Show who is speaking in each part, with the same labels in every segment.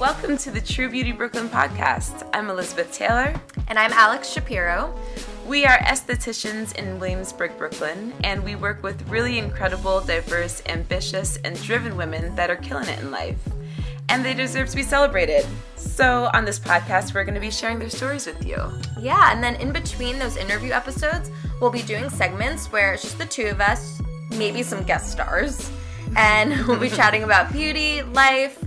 Speaker 1: Welcome to the True Beauty Brooklyn podcast. I'm Elizabeth Taylor.
Speaker 2: And I'm Alex Shapiro.
Speaker 1: We are estheticians in Williamsburg, Brooklyn, and we work with really incredible, diverse, ambitious, and driven women that are killing it in life. And they deserve to be celebrated. So, on this podcast, we're going to be sharing their stories with you.
Speaker 2: Yeah, and then in between those interview episodes, we'll be doing segments where it's just the two of us, maybe some guest stars, and we'll be chatting about beauty, life,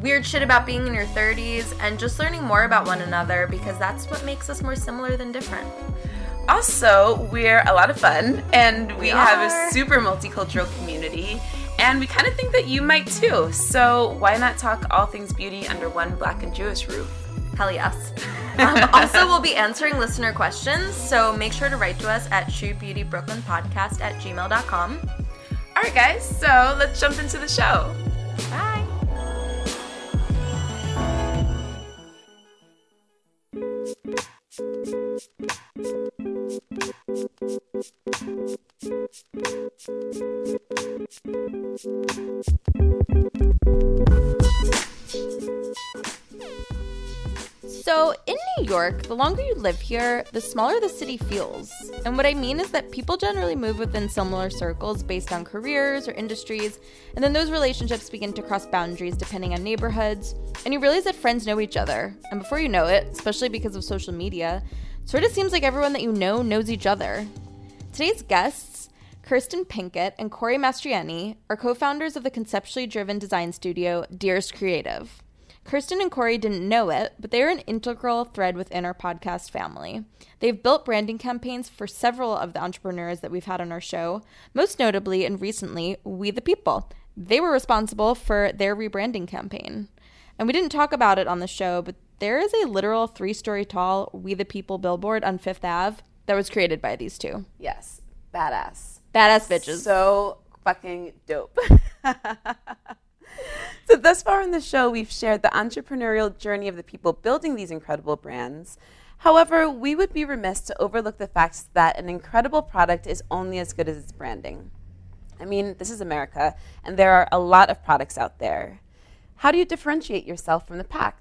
Speaker 2: weird shit about being in your 30s, and just learning more about one another because that's what makes us more similar than different.
Speaker 1: Also, we're a lot of fun and we,
Speaker 2: We
Speaker 1: have a super multicultural community, and we kind of think that you might too. So, why not talk all things beauty under one black and Jewish roof?
Speaker 2: Hell yes. Um, also, we'll be answering listener questions, so make sure to write to us at truebeautybrooklynpodcast at gmail.com.
Speaker 1: All right, guys, so let's jump into the show.
Speaker 2: Bye. So, in New York, the longer you live here, the smaller the city feels. And what I mean is that people generally move within similar circles based on careers or industries, and then those relationships begin to cross boundaries depending on neighborhoods. And you realize that friends know each other. And before you know it, especially because of social media, sort of seems like everyone that you know knows each other. Today's guests, Kirsten Pinkett and Corey Mastriani, are co founders of the conceptually driven design studio Dearest Creative. Kirsten and Corey didn't know it, but they are an integral thread within our podcast family. They've built branding campaigns for several of the entrepreneurs that we've had on our show, most notably and recently, We the People. They were responsible for their rebranding campaign. And we didn't talk about it on the show, but there is a literal three story tall We the People billboard on Fifth Ave that was created by these two.
Speaker 1: Yes, badass.
Speaker 2: Badass bitches.
Speaker 1: So fucking dope. so, thus far in the show, we've shared the entrepreneurial journey of the people building these incredible brands. However, we would be remiss to overlook the fact that an incredible product is only as good as its branding. I mean, this is America, and there are a lot of products out there. How do you differentiate yourself from the pack?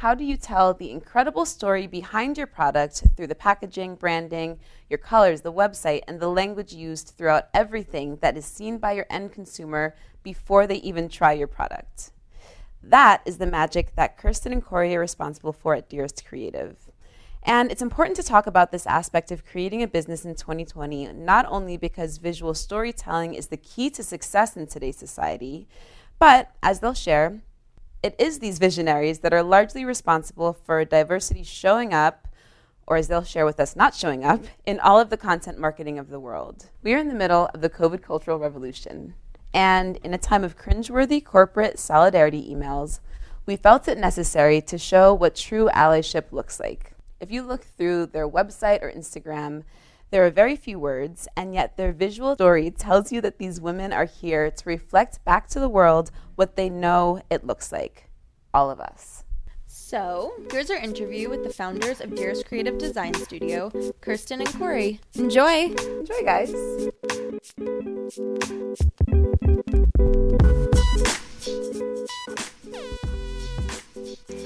Speaker 1: How do you tell the incredible story behind your product through the packaging, branding, your colors, the website, and the language used throughout everything that is seen by your end consumer before they even try your product? That is the magic that Kirsten and Corey are responsible for at Dearest Creative. And it's important to talk about this aspect of creating a business in 2020, not only because visual storytelling is the key to success in today's society, but as they'll share, it is these visionaries that are largely responsible for diversity showing up, or as they'll share with us, not showing up, in all of the content marketing of the world. We are in the middle of the COVID cultural revolution. And in a time of cringeworthy corporate solidarity emails, we felt it necessary to show what true allyship looks like. If you look through their website or Instagram, there are very few words, and yet their visual story tells you that these women are here to reflect back to the world what they know it looks like. All of us.
Speaker 2: So, here's our interview with the founders of Dearest Creative Design Studio, Kirsten and Corey. Enjoy!
Speaker 1: Enjoy, guys.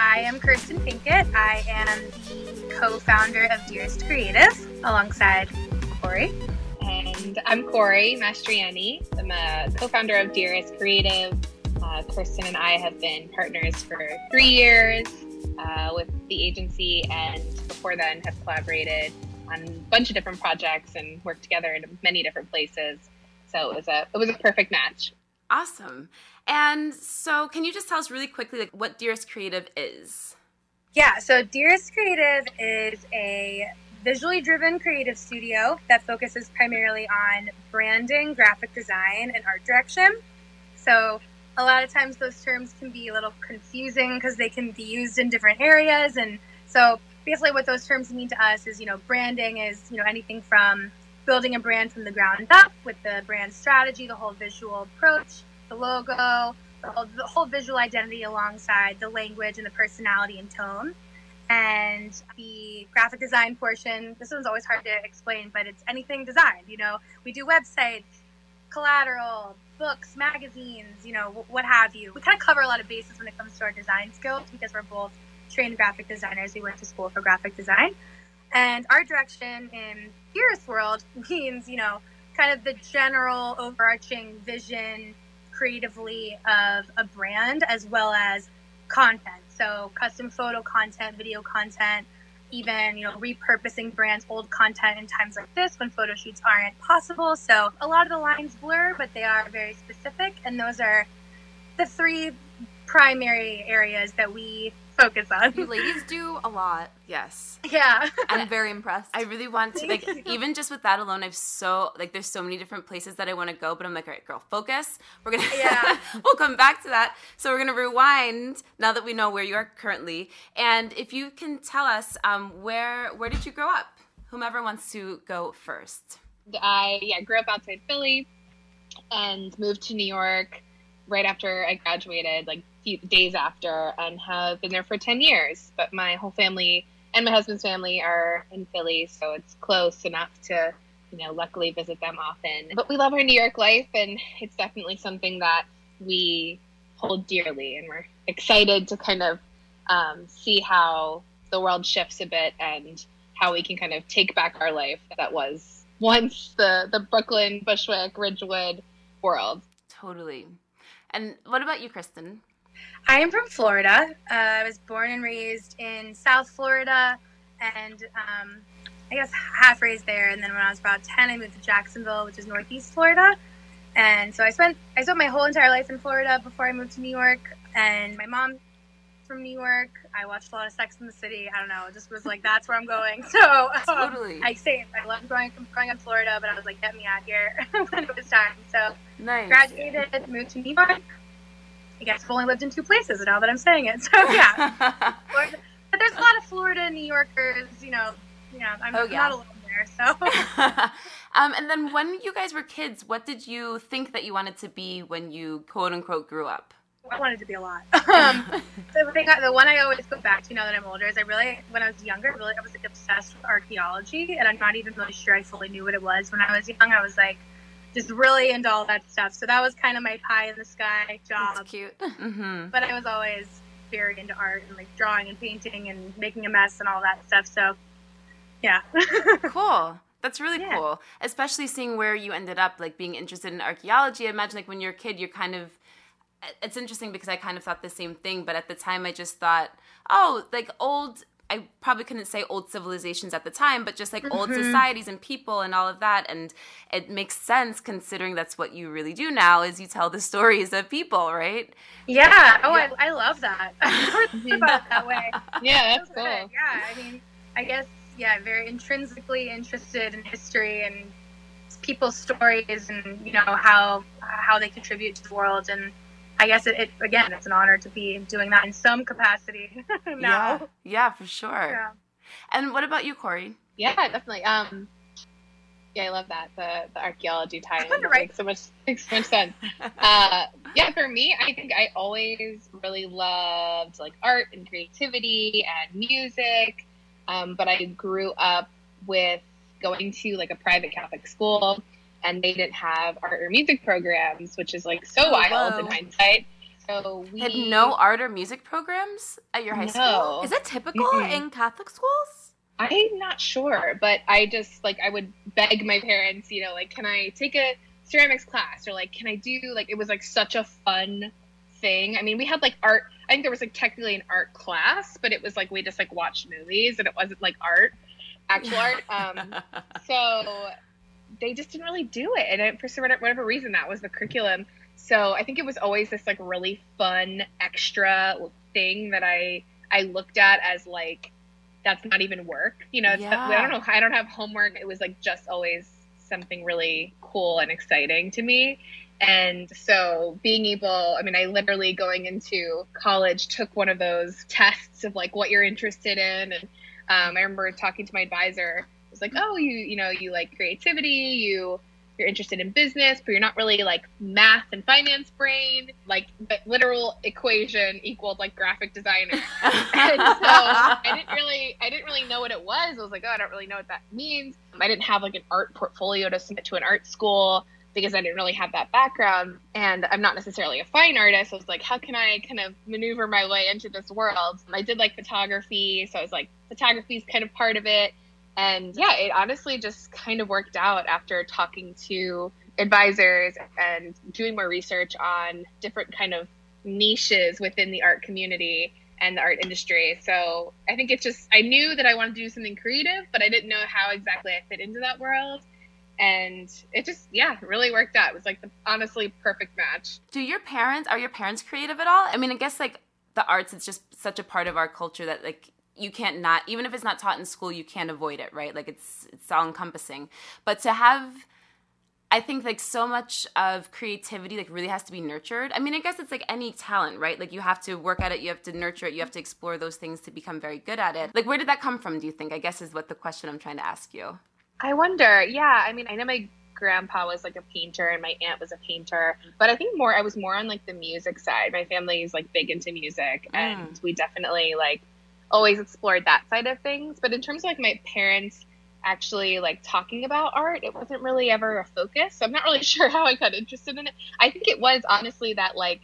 Speaker 3: I am Kirsten Pinkett. I am the co-founder of Dearest Creative alongside Corey.
Speaker 4: And I'm Corey Mastriani. I'm a co-founder of Dearest Creative. Uh, Kirsten and I have been partners for three years uh, with the agency, and before then have collaborated on a bunch of different projects and worked together in many different places. So it was a it was a perfect match.
Speaker 1: Awesome. And so, can you just tell us really quickly like, what Dearest Creative is?
Speaker 3: Yeah, so Dearest Creative is a visually driven creative studio that focuses primarily on branding, graphic design, and art direction. So a lot of times those terms can be a little confusing because they can be used in different areas. And so basically what those terms mean to us is, you know, branding is, you know, anything from building a brand from the ground up with the brand strategy, the whole visual approach, the logo, the whole, the whole visual identity alongside the language and the personality and tone. And the graphic design portion, this one's always hard to explain, but it's anything designed. You know, we do websites, collateral, books, magazines, you know, what have you. We kind of cover a lot of bases when it comes to our design skills because we're both trained graphic designers. We went to school for graphic design. And art direction in Dearest World means, you know, kind of the general overarching vision creatively of a brand as well as content. So custom photo content, video content, even you know repurposing brands old content in times like this when photo shoots aren't possible. So a lot of the lines blur but they are very specific. And those are the three primary areas that we focus on.
Speaker 2: You ladies do a lot.
Speaker 1: Yes.
Speaker 3: Yeah.
Speaker 2: I'm very impressed.
Speaker 1: I really want to like even just with that alone, I've so like there's so many different places that I want to go, but I'm like, all right, girl, focus. We're gonna
Speaker 3: Yeah.
Speaker 1: we'll come back to that. So we're gonna rewind now that we know where you are currently. And if you can tell us, um, where where did you grow up? Whomever wants to go first.
Speaker 4: I yeah grew up outside Philly and moved to New York right after I graduated, like few days after, and have been there for ten years. But my whole family and my husband's family are in Philly, so it's close enough to you know luckily visit them often. But we love our New York life, and it's definitely something that we hold dearly, and we're excited to kind of um, see how the world shifts a bit and how we can kind of take back our life that was once the the Brooklyn, Bushwick, Ridgewood world.
Speaker 1: Totally. And what about you, Kirsten?
Speaker 3: I am from Florida. Uh, I was born and raised in South Florida, and um, I guess half raised there. And then when I was about ten, I moved to Jacksonville, which is Northeast Florida. And so I spent I spent my whole entire life in Florida before I moved to New York. And my mom from New York. I watched a lot of Sex in the City. I don't know, it just was like that's where I'm going. So um,
Speaker 1: Totally.
Speaker 3: I say I loved growing growing up in Florida, but I was like, get me out here when it was time. So
Speaker 1: Nice.
Speaker 3: graduated, moved to New York. I guess I've only lived in two places now that I'm saying it. So yeah, but there's a lot of Florida New Yorkers. You know, yeah, I'm
Speaker 1: Oh, yeah.
Speaker 3: not alone there. So
Speaker 1: um, and then when you guys were kids, what did you think that you wanted to be when you quote unquote grew up?
Speaker 3: I wanted to be a lot. Um, the thing, the one I always go back to now that I'm older is I really, when I was younger, really, I was like obsessed with archaeology, and I'm not even really sure I fully knew what it was when I was young. I was like, just really into all that stuff. So that was kind of my pie in the sky job.
Speaker 2: That's cute.
Speaker 1: Mm-hmm.
Speaker 3: But I was always very into art and like drawing and painting and making a mess and all that stuff. So, yeah.
Speaker 1: Cool. That's really
Speaker 3: Yeah.
Speaker 1: cool. Especially seeing where you ended up, like being interested in archaeology. I imagine, like when you're a kid, you're kind of. It's interesting because I kind of thought the same thing, but at the time I just thought, oh, like old. I probably couldn't say old civilizations at the time, but just like old mm-hmm. societies and people and all of that, and it makes sense considering that's what you really do now is you tell the stories of people, right?
Speaker 3: yeah. Oh, I, I love that. I never thought about it that way.
Speaker 4: Yeah, that's
Speaker 3: So
Speaker 4: cool.
Speaker 3: good. Yeah, I mean, I guess yeah, very intrinsically interested in history and people's stories and you know how how they contribute to the world and I guess it, it again it's an honor to be doing that in some capacity
Speaker 1: Yeah,
Speaker 3: now.
Speaker 1: yeah, for sure.
Speaker 3: Yeah.
Speaker 1: And what about you, Corey?
Speaker 4: Yeah, definitely. Um, yeah, I love that the the archaeology tie-in.
Speaker 3: Right.
Speaker 4: Makes so much makes so much sense. Uh, yeah, for me, I think I always really loved like art and creativity and music. Um, but I grew up with going to like a private Catholic school, and they didn't have art or music programs, which is like so
Speaker 2: Oh,
Speaker 4: wild in
Speaker 2: whoa.
Speaker 4: hindsight. So we
Speaker 1: Had no art or music programs at your high school?
Speaker 2: Is that typical
Speaker 4: Mm-mm.
Speaker 2: in Catholic schools?
Speaker 4: I'm not sure, but I just like I would beg my parents, you know, like, can I take a ceramics class or like, can I do like it was like such a fun thing. I mean, we had like art. I think there was like technically an art class, but it was like we just like watched movies and it wasn't like art, actual art. Um, so they just didn't really do it, and it, for some- whatever reason, that was the curriculum. So I think it was always this like really fun extra thing that I I looked at as like that's not even work. You know, not- I don't know. I don't have homework. It was like just always something really cool and exciting to me. And so being able, I mean, I literally going into college took one of those tests of like what you're interested in. And um, I remember talking to my advisor. It was like, oh, you, you know, you like creativity, you, you're interested in business, but you're not really like math and finance brain. Like the literal equation equaled like graphic designer. and so I didn't really, I didn't really know what it was. I was like, oh, I don't really know what that means. I didn't have like an art portfolio to submit to an art school because I didn't really have that background and I'm not necessarily a fine artist. I was like, how can I kind of maneuver my way into this world? I did like photography, so I was like, photography is kind of part of it. And yeah, it honestly just kind of worked out after talking to advisors and doing more research on different kind of niches within the art community and the art industry. So I think it's just, I knew that I wanted to do something creative, but I didn't know how exactly I fit into that world. And it just yeah really worked out. It was like the honestly perfect match.
Speaker 1: Do your parents are your parents creative at all? I mean i guess like the arts it's just such a part of our culture that like you can't not even if it's not taught in school you can't avoid it right like it's it's all encompassing but to have I think like so much of creativity like really has to be nurtured. I mean, I guess it's like any talent, right? Like you have to work at it, you have to nurture it, you have to explore those things to become very good at it. Like where did that come from, do you think? I guess is what the question I'm trying to ask you.
Speaker 4: I wonder. Yeah, I mean, I know my grandpa was like a painter and my aunt was a painter, but I think more I was more on like the music side. My family is like big into music mm. and we definitely like always explored that side of things. But in terms of like my parents actually like talking about art, it wasn't really ever a focus. So I'm not really sure how I got interested in it. I think it was honestly that like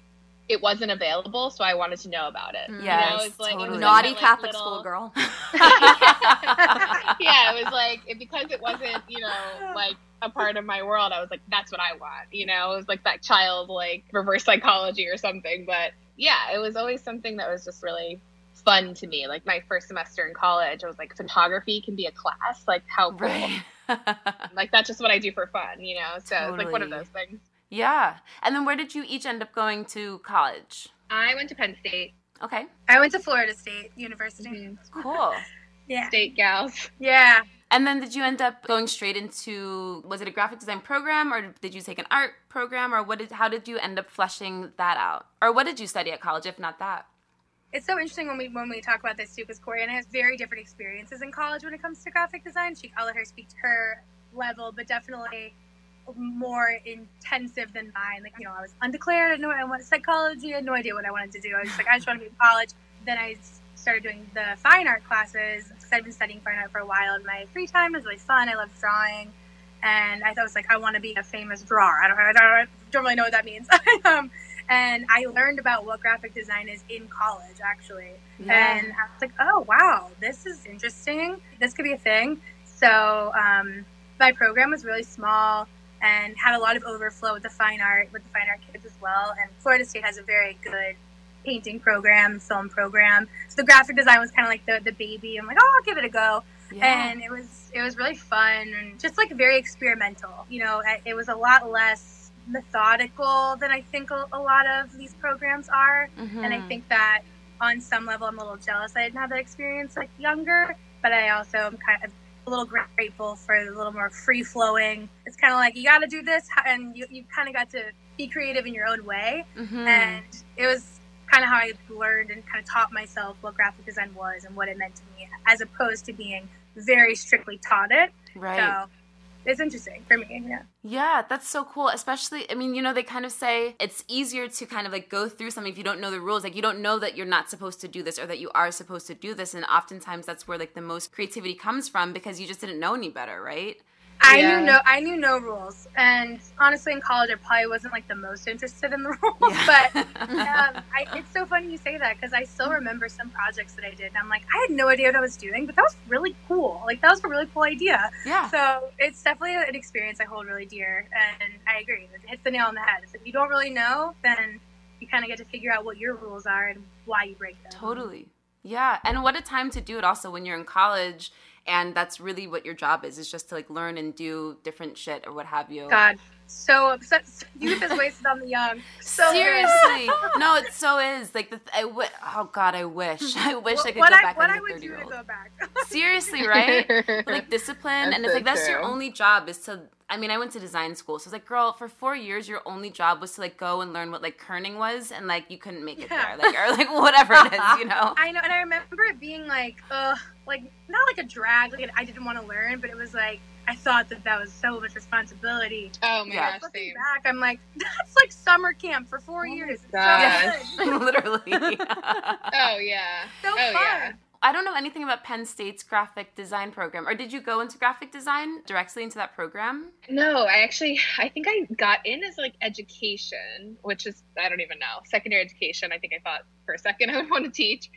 Speaker 4: it wasn't available, so I wanted to know about it.
Speaker 1: Yeah,
Speaker 2: you know, it like, totally. it naughty like, Catholic little... school girl.
Speaker 4: yeah, it was like it, because it wasn't, you know, like a part of my world. I was like, that's what I want. You know, it was like that child like reverse psychology or something. But yeah, it was always something that was just really fun to me. Like my first semester in college, I was like, photography can be a class. Like how cool. Right. like that's just what I do for fun, you know. So totally. it's like one of those things.
Speaker 1: Yeah. And then where did you each end up going to college?
Speaker 4: I went to Penn State.
Speaker 1: Okay.
Speaker 3: I went to Florida State University.
Speaker 1: Mm-hmm. Cool.
Speaker 3: yeah.
Speaker 4: State gals.
Speaker 3: Yeah.
Speaker 1: And then did you end up going straight into was it a graphic design program or did you take an art program or what did how did you end up fleshing that out? Or what did you study at college if not that?
Speaker 3: It's so interesting when we when we talk about this too because Coriana has very different experiences in college when it comes to graphic design. She I'll let her speak to her level, but definitely more intensive than mine. Like, you know, I was undeclared. I know I wanted psychology. I had no idea what I wanted to do. I was like, I just want to be in college. Then I started doing the fine art classes because I've been studying fine art for a while in my free time. Was really fun. I loved drawing. And I thought it was like, I want to be a famous drawer. I don't, I don't, I don't really know what that means. um, and I learned about what graphic design is in college, actually. Yeah. And I was like, oh, wow, this is interesting. This could be a thing. So um, my program was really small and had a lot of overflow with the fine art with the fine art kids as well. And Florida State has a very good painting program, film program. So the graphic design was kind of like the the baby. I'm like, oh, I'll give it a go. Yeah. And it was it was really fun and just like very experimental. You know, it was a lot less methodical than I think a, a lot of these programs are. Mm-hmm. And I think that on some level, I'm a little jealous I didn't have that experience like younger. But I also am kind of a little grateful for a little more free flowing. It's kind of like you got to do this, and you, you kind of got to be creative in your own way. Mm-hmm. And it was kind of how I learned and kind of taught myself what graphic design was and what it meant to me, as opposed to being very strictly taught it.
Speaker 1: Right.
Speaker 3: So it's interesting for me. Yeah.
Speaker 1: Yeah, that's so cool. Especially, I mean, you know, they kind of say it's easier to kind of like go through something if you don't know the rules. Like, you don't know that you're not supposed to do this or that you are supposed to do this. And oftentimes that's where like the most creativity comes from because you just didn't know any better, right?
Speaker 3: I yeah. knew no, I knew no rules, and honestly, in college, I probably wasn't like the most interested in the rules. Yeah. But um, I, it's so funny you say that because I still remember some projects that I did, and I'm like, I had no idea what I was doing, but that was really cool. Like that was a really cool idea.
Speaker 1: Yeah.
Speaker 3: So it's definitely an experience I hold really dear, and I agree. It hits the nail on the head. If you don't really know, then you kind of get to figure out what your rules are and why you break them.
Speaker 1: Totally. Yeah, and what a time to do it also when you're in college and that's really what your job is is just to like learn and do different shit or what have you.
Speaker 3: God so upset youth is wasted on the young
Speaker 1: so seriously no, it so is. Like the th- I w- oh god, I wish. I wish I could go
Speaker 3: I,
Speaker 1: back
Speaker 3: what
Speaker 1: as
Speaker 3: I
Speaker 1: a
Speaker 3: would
Speaker 1: 30
Speaker 3: do to go back.
Speaker 1: Seriously, right? Like discipline,
Speaker 5: That's
Speaker 1: and it's
Speaker 5: so
Speaker 1: like that's your only job is to. I mean, I went to design school, so it's like, girl, for four years, your only job was to like go and learn what like kerning was, and like you couldn't make it
Speaker 3: Yeah.
Speaker 1: there, like or like whatever it is, you know.
Speaker 3: I know, and I remember it being like, uh, like not like a drag, like I didn't want to learn, but it was like I thought that that was so much responsibility.
Speaker 4: Oh my
Speaker 1: Yeah.
Speaker 4: gosh,
Speaker 3: Looking
Speaker 4: same.
Speaker 3: back, I'm like, that's like summer camp for four oh years. It's
Speaker 4: gosh.
Speaker 3: so good.
Speaker 1: literally.
Speaker 4: Oh yeah.
Speaker 3: So
Speaker 4: oh
Speaker 3: fun.
Speaker 4: yeah.
Speaker 1: I don't know anything about Penn State's graphic design program, or did you go into graphic design directly into that program?
Speaker 4: No, I actually I think I got in as like education, which is I don't even know secondary education. I think I thought for a second I would want to teach,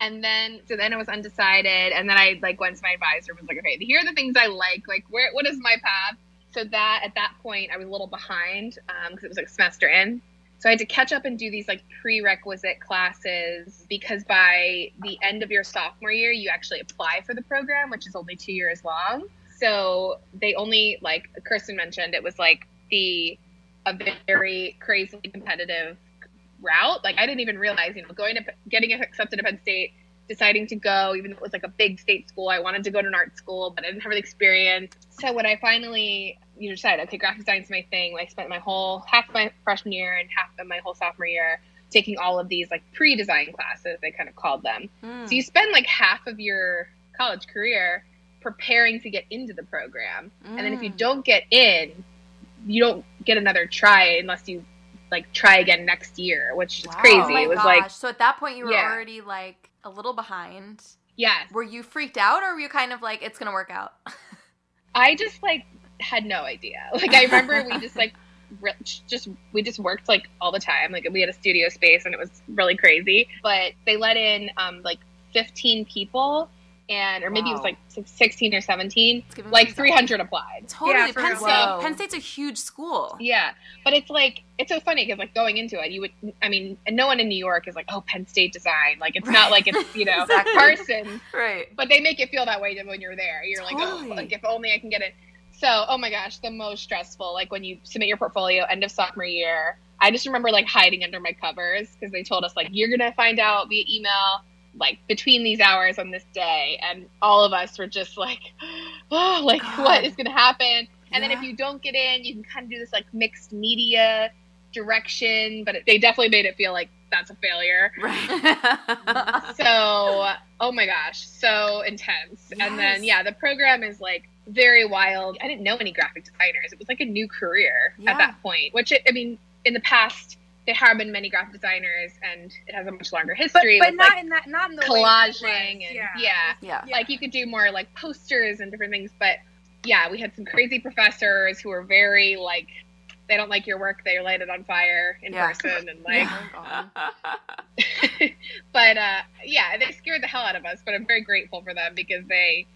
Speaker 4: and then so then it was undecided, and then I like went to my advisor and was like, okay, here are the things I like. Like where what is my path? So that at that point I was a little behind um, because it was like semester in. So I had to catch up and do these like prerequisite classes because by the end of your sophomore year, you actually apply for the program, which is only two years long. So they only like Kirsten mentioned, it was like the a very crazily competitive route. Like I didn't even realize, you know, going to getting accepted to Penn State, deciding to go, even though it was like a big state school. I wanted to go to an art school, but I didn't have the experience. So when I finally you know, decided, okay, graphic design's my thing. I spent my whole half my freshman year and half of my whole sophomore year taking all of these like pre-design classes. They kind of called them.
Speaker 1: Hmm.
Speaker 4: So you spend like half of your college career preparing to get into the program. And then if you
Speaker 1: Mm.
Speaker 4: don't get in, you don't get another try unless you like try again next year, which is
Speaker 1: Wow.
Speaker 4: crazy.
Speaker 2: Oh
Speaker 4: it was
Speaker 2: gosh.
Speaker 4: like,
Speaker 2: so at that point you were
Speaker 4: Yeah.
Speaker 2: already like a little behind.
Speaker 4: yes.
Speaker 2: Were you freaked out or were you kind of like it's gonna work out?
Speaker 4: I just like had no idea. Like I remember we just like re- just we just worked like all the time. Like we had a studio space and it was really crazy. But they let in um like 15 people and or maybe it was like 16 or 17. Like
Speaker 1: me-
Speaker 4: 300 applied.
Speaker 1: Totally,
Speaker 3: Yeah,
Speaker 1: Penn. State.
Speaker 2: Whoa.
Speaker 1: Penn State's a huge school.
Speaker 4: Yeah, but it's like it's so funny because like going into it, you would I mean, and no one in New York is like, oh, Penn State design. Like it's not like it's you know
Speaker 1: Exactly.
Speaker 4: Parsons,
Speaker 1: Right.
Speaker 4: but they make it feel that way when you're there. You're like, oh, like if only I can get it. So, oh my gosh, the most stressful. Like when you submit your portfolio end of sophomore year, I just remember like hiding under my covers because they told us like you're gonna find out via email like between these hours on this day, and all of us were just like, oh, like
Speaker 1: God.
Speaker 4: what is gonna happen? And then if you don't get in, you can kind of do this like mixed media direction, but it, they definitely made it feel like that's a failure.
Speaker 1: Right.
Speaker 4: So, oh my gosh, so intense. And then, yeah, the program is like very wild. I didn't know any graphic designers. It was like a new career
Speaker 1: Yeah.
Speaker 4: at that point, which, it, I mean, in the past, there have been many graphic designers and it has a much longer history
Speaker 3: but
Speaker 4: with
Speaker 3: not
Speaker 4: like
Speaker 3: in that, not in the way that it
Speaker 4: collaging and
Speaker 3: yeah.
Speaker 4: yeah.
Speaker 1: yeah.
Speaker 4: like you could do more like posters and different things but yeah we had some crazy professors who were very like they don't like your work they light it on fire in
Speaker 1: Yeah.
Speaker 4: person and like
Speaker 2: Oh,
Speaker 4: but uh yeah they scared the hell out of us but i'm very grateful for them because they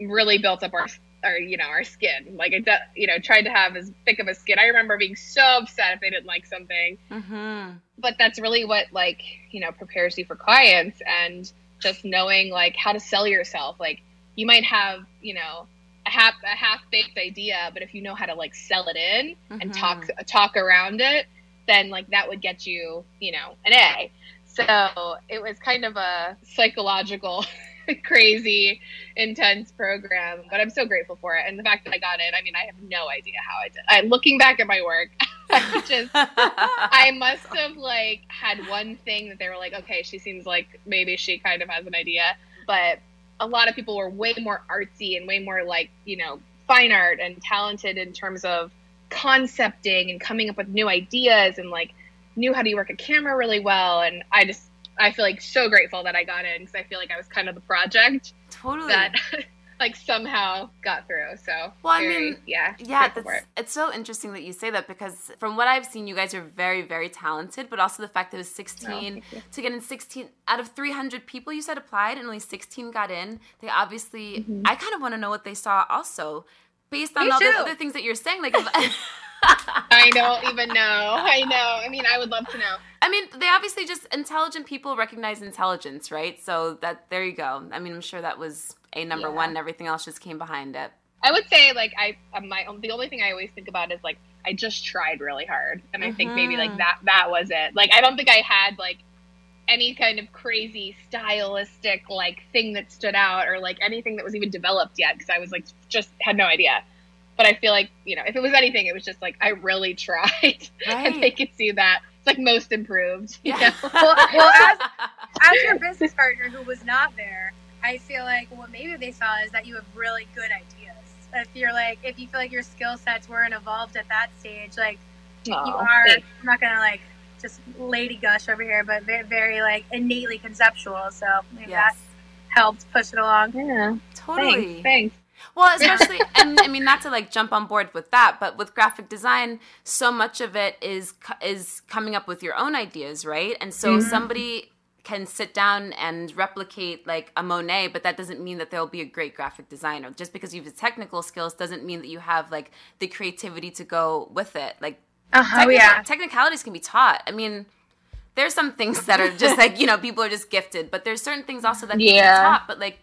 Speaker 4: really built up our our you know our skin. Like it you know tried to have as thick of a skin. I remember being so upset if they didn't like something.
Speaker 1: Mm-hmm.
Speaker 4: but that's really what like you know prepares you for clients and just knowing like how to sell yourself. Like you might have you know a half a half baked idea but if you know how to like sell it in and
Speaker 1: Mhm.
Speaker 4: talk talk around it then like that would get you you know an a so it was kind of a psychological crazy intense program but i'm so grateful for it and the fact that i got it i mean i have no idea how i did I, looking back at my work i just I must have like had one thing that they were like, okay, she seems like maybe she kind of has an idea, but a lot of people were way more artsy and way more like you know fine art and talented in terms of concepting and coming up with new ideas and like knew how to work a camera really well. And I just I feel like so grateful that I got in because I feel like I was kind of the project
Speaker 1: totally.
Speaker 4: that like somehow got through. So
Speaker 1: Well, I
Speaker 4: very-
Speaker 1: mean,
Speaker 4: yeah,
Speaker 1: Yeah, it's so interesting that you say that because from what I've seen, you guys are very, very talented. But also the fact that it was 16
Speaker 4: thank
Speaker 1: to get in 16 out of 300 people you said applied and only 16 got in. They obviously,
Speaker 4: Mm-hmm.
Speaker 1: I kind of want to know what they saw also, based on
Speaker 3: Me
Speaker 1: all
Speaker 3: too.
Speaker 1: the other things that you're saying. Like, if-
Speaker 4: I don't even know. I know. I mean, I would love to know.
Speaker 1: I mean, they obviously just intelligent people recognize intelligence, right? So that there you go. I mean, I'm sure that was a number
Speaker 4: Yeah.
Speaker 1: one, and everything else just came behind it.
Speaker 4: I would say like I uh, my the only thing I always think about is like I just tried really hard. And I think maybe like that that was it. Like I don't think I had like any kind of crazy stylistic like thing that stood out or like anything that was even developed yet because I was like just had no idea. But I feel like, you know, if it was anything, it was just like I really tried.
Speaker 1: Right.
Speaker 4: and they could see that. It's like most improved. you
Speaker 1: Yeah.
Speaker 4: know?
Speaker 3: well, well as, as your business partner who was not there, I feel like what maybe they saw is that you have really good ideas. If you're like, if you feel like your skill sets weren't evolved at that stage, like you are,
Speaker 4: thanks.
Speaker 3: I'm not gonna like just lady gush over here, but very, very like innately conceptual. So maybe
Speaker 1: Yes.
Speaker 3: that helped push it along.
Speaker 4: Yeah.
Speaker 1: Totally.
Speaker 4: Thanks. Thanks.
Speaker 1: Well, especially, and I mean, not to like jump on board with that, but with graphic design, so much of it is is coming up with your own ideas, right? And so
Speaker 4: Mm-hmm.
Speaker 1: somebody can sit down and replicate like a Monet, but that doesn't mean that they'll be a great graphic designer. Just because you have the technical skills doesn't mean that you have like the creativity to go with it. Like
Speaker 3: Uh-huh,
Speaker 1: technical- technicalities can be taught. I mean, there's some things that are just like you know people are just gifted, but there's certain things also that can
Speaker 4: Yeah.
Speaker 1: be taught. But like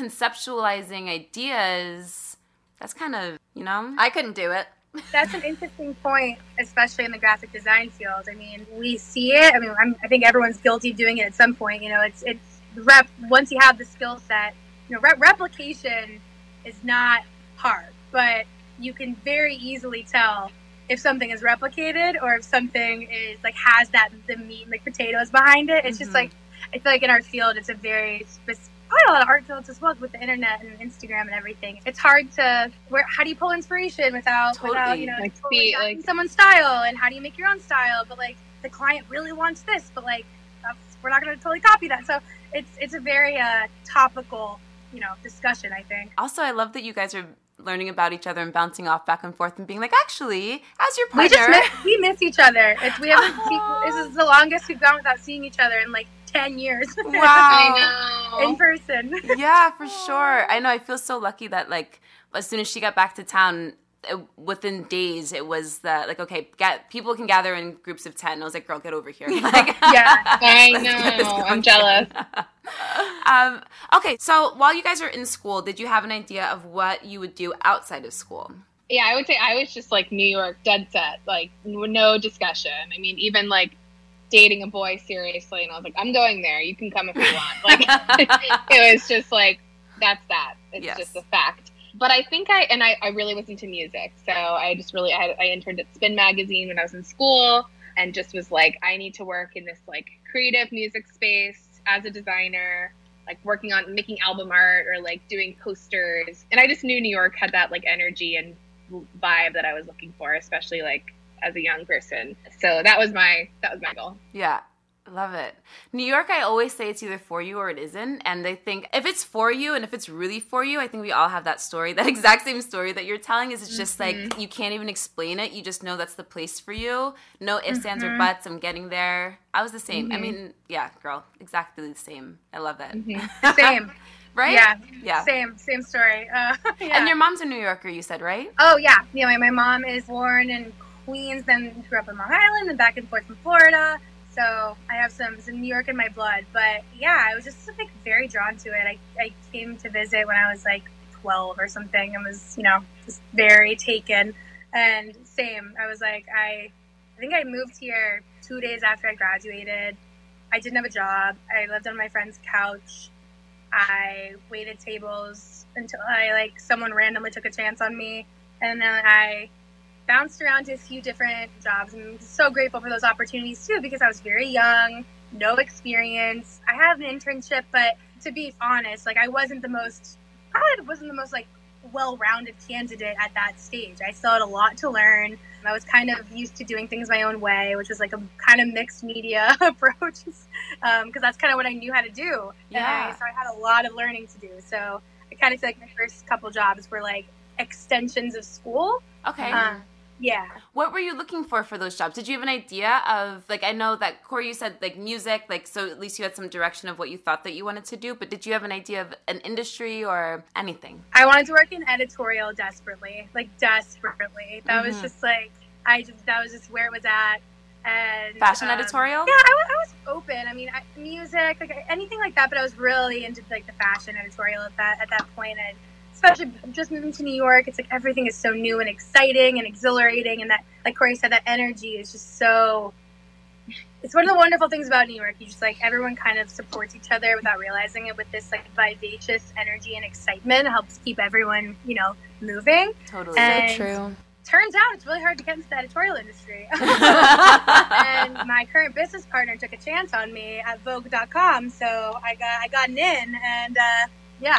Speaker 1: conceptualizing ideas, that's kind of you know.
Speaker 2: I couldn't do it.
Speaker 3: That's an interesting point, especially in the graphic design field. I mean, we see it. I mean, I'm, I think everyone's guilty of doing it at some point. You know, it's it's rep. Once you have the skill set, you know, re- replication is not hard, but you can very easily tell if something is replicated or if something is like has that the meat like potatoes behind it. It's just
Speaker 1: Mhm.
Speaker 3: like I feel like in our field, it's a very specific. Probably a lot of art fields as well with the internet and Instagram and everything. It's hard to where. How do you pull inspiration without without you know
Speaker 4: Like,
Speaker 3: totally
Speaker 4: see, like-
Speaker 3: someone's style? And how do you make your own style? But like the client really wants this, but like that's, we're not going to totally copy that. So it's it's a very uh, topical you know discussion. I think.
Speaker 1: Also, I love that you guys are learning about each other and bouncing off back and forth and being like, actually, as your
Speaker 3: We
Speaker 1: partner,
Speaker 3: just miss, we miss each other. It's, we haven't. seen, this is the longest we've gone without seeing each other and like ten years.
Speaker 1: wow.
Speaker 4: I know.
Speaker 3: in person.
Speaker 1: yeah, for sure. I know. I feel so lucky that like as soon as she got back to town, it, within days, it was that like okay, get, people can gather in groups of ten. I was like, girl, get over here. Like,
Speaker 3: Yeah.
Speaker 4: I
Speaker 1: let's get this
Speaker 4: know. I'm jealous.
Speaker 1: um, okay, so while you guys are in school, did you have an idea of what you would do outside of school?
Speaker 4: Yeah, I would say I was just like New York dead set, like no discussion. I mean, even like dating a boy seriously, and I was like, I'm going there. You can come if you want. Like it was just like that's that. It's
Speaker 1: Yes.
Speaker 4: just a fact. But I think I and I, I really was into music, so I just really I, had, I interned at Spin magazine when I was in school, and just was like I need to work in this like creative music space as a designer like working on making album art or like doing posters and i just knew new york had that like energy and vibe that i was looking for especially like as a young person so that was my that was my goal
Speaker 1: Yeah, love it. New York, I always say it's either for you or it isn't. And they think if it's for you and if it's really for you, I think we all have that story, that exact same story that you're telling is it's just like mm-hmm. you can't even explain it. You just know that's the place for you. No ifs, ands, or mm-hmm. buts. I'm getting there. I was the same. I mm-hmm. mean, yeah, girl, exactly the same. I love that.
Speaker 3: Same.
Speaker 1: Right?
Speaker 3: Yeah.
Speaker 1: Yeah.
Speaker 3: Same. Same story. Uh, yeah.
Speaker 1: And your mom's a New Yorker, you said, right?
Speaker 3: Oh yeah, yeah. My, my mom is born in Queens, then grew up in Long Island, and back and forth from Florida. So I have some some New York in my blood. But yeah, I was just like very drawn to it. I, I came to visit when I was like 12 or something, and was you know just very taken. And same, I was like I, I think I moved here two days after I graduated. I didn't have a job. I lived on my friend's couch. I waited tables until I like someone randomly took a chance on me, and then I bounced around to a few different jobs. And I'm so grateful for those opportunities too because I was very young, no experience. I had an internship, but to be honest, like I wasn't the most probably wasn't the most like well-rounded candidate at that stage. I still had a lot to learn. I was kind of used to doing things my own way, which was like a kind of mixed media approach, because that's kind of what I knew how to do. And
Speaker 1: Yeah.
Speaker 3: so I had a lot of learning to do. So I kind of feel like my first couple jobs were like extensions of school.
Speaker 1: Okay.
Speaker 3: Uh, yeah.
Speaker 1: What were you looking for for those jobs? Did you have an idea of like I know that Corey you said like music like so at least you had some direction of what you thought that you wanted to do, but did you have an idea of an industry or anything?
Speaker 3: I wanted to work in editorial desperately, like desperately. That was
Speaker 1: Mhm.
Speaker 3: just like I just that was just where it was at. And
Speaker 1: Fashion
Speaker 3: um,
Speaker 1: editorial?
Speaker 3: Yeah, I, I was open. I mean, I, music, like anything like that. But I was really into like the fashion editorial at that at that point. And especially just moving to New York, it's like everything is so new and exciting and exhilarating, and that, like Corey said, that energy is just so. It's one of the wonderful things about New York. You just like everyone kind of supports each other without realizing it. With this like vivacious energy and excitement, it helps keep everyone, you know, moving.
Speaker 1: Totally.
Speaker 3: And-
Speaker 2: So true.
Speaker 3: turns out it's really hard to get into the editorial industry. and my current business partner took a chance on me at Vogue.com, so I got I got an in, and uh, yeah,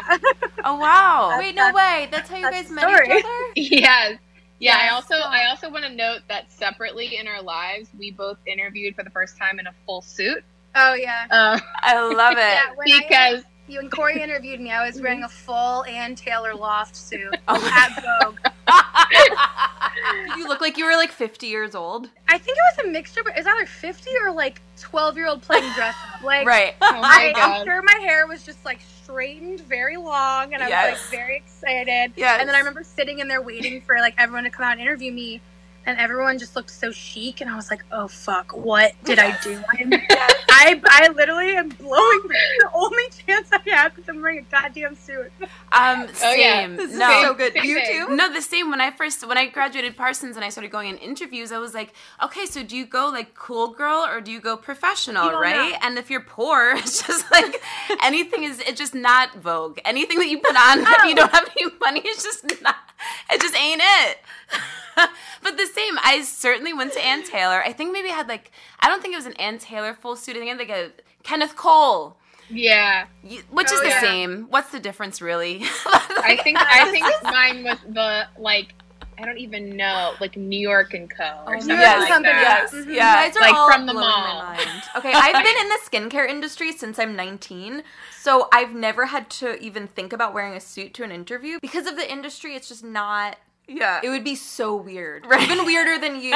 Speaker 1: oh wow.
Speaker 2: Wait, no way. That's how you
Speaker 3: that's
Speaker 2: guys
Speaker 3: the
Speaker 2: met
Speaker 3: story.
Speaker 2: each other?
Speaker 4: Yes. Yeah, I
Speaker 3: Yes.
Speaker 4: also I also want to note that separately in our lives, we both interviewed for the first time in a full suit.
Speaker 3: oh yeah.
Speaker 4: Uh,
Speaker 1: I love it.
Speaker 3: Yeah, when I,
Speaker 4: because
Speaker 3: you and Corey interviewed me, I was wearing a full Ann Taylor Loft suit
Speaker 1: Oh.
Speaker 3: at Vogue.
Speaker 2: You look like you were like 50 years old.
Speaker 3: I think it was a mixture, but it was either 50 or like 12 year old playing dress up. Like,
Speaker 1: right.
Speaker 4: oh my
Speaker 3: I, I'm sure my hair was just like straightened very long, and I was like very excited.
Speaker 1: Yes.
Speaker 3: And then I remember sitting in there waiting for like everyone to come out and interview me, and everyone just looked so chic, and I was like, oh fuck, what did I do? I'm, I I literally am blowing the only chance I have because I'm wearing a goddamn suit.
Speaker 1: Um
Speaker 4: Oh, yeah.
Speaker 1: same.
Speaker 2: This is
Speaker 1: no.
Speaker 2: so good.
Speaker 4: Same
Speaker 2: You
Speaker 4: thing.
Speaker 2: too?
Speaker 1: No, the same. When I first when I graduated Parsons and I started going in interviews, I was like, okay, so do you go like cool girl or do you go professional,
Speaker 3: You
Speaker 1: right?
Speaker 3: know.
Speaker 1: And if you're poor, it's just like anything is it's just not Vogue. Anything that you put on if you don't have any money, it's just not. It just ain't it. but the same. I certainly went to Ann Taylor. I think maybe I had like I don't think it was an Ann Taylor full suit. I think I had like a Kenneth Cole.
Speaker 4: Yeah,
Speaker 1: y- Which
Speaker 3: Oh,
Speaker 1: is the
Speaker 3: yeah.
Speaker 1: same. What's the difference, really?
Speaker 4: I think I think mine was the like I don't even know like New York and Co. or something
Speaker 1: yes,
Speaker 4: like
Speaker 3: something,
Speaker 4: that.
Speaker 1: yes,
Speaker 3: Mhm.
Speaker 2: You
Speaker 1: yeah.
Speaker 2: guys are
Speaker 4: Like
Speaker 2: all
Speaker 4: from the
Speaker 2: blowing
Speaker 4: mall.
Speaker 2: my mind. Okay, I've been in the skincare industry since I'm 19, so I've never had to even think about wearing a suit to an interview because of the industry. It's just not.
Speaker 1: Yeah.
Speaker 2: It would be so weird,
Speaker 1: Right.
Speaker 2: even weirder than you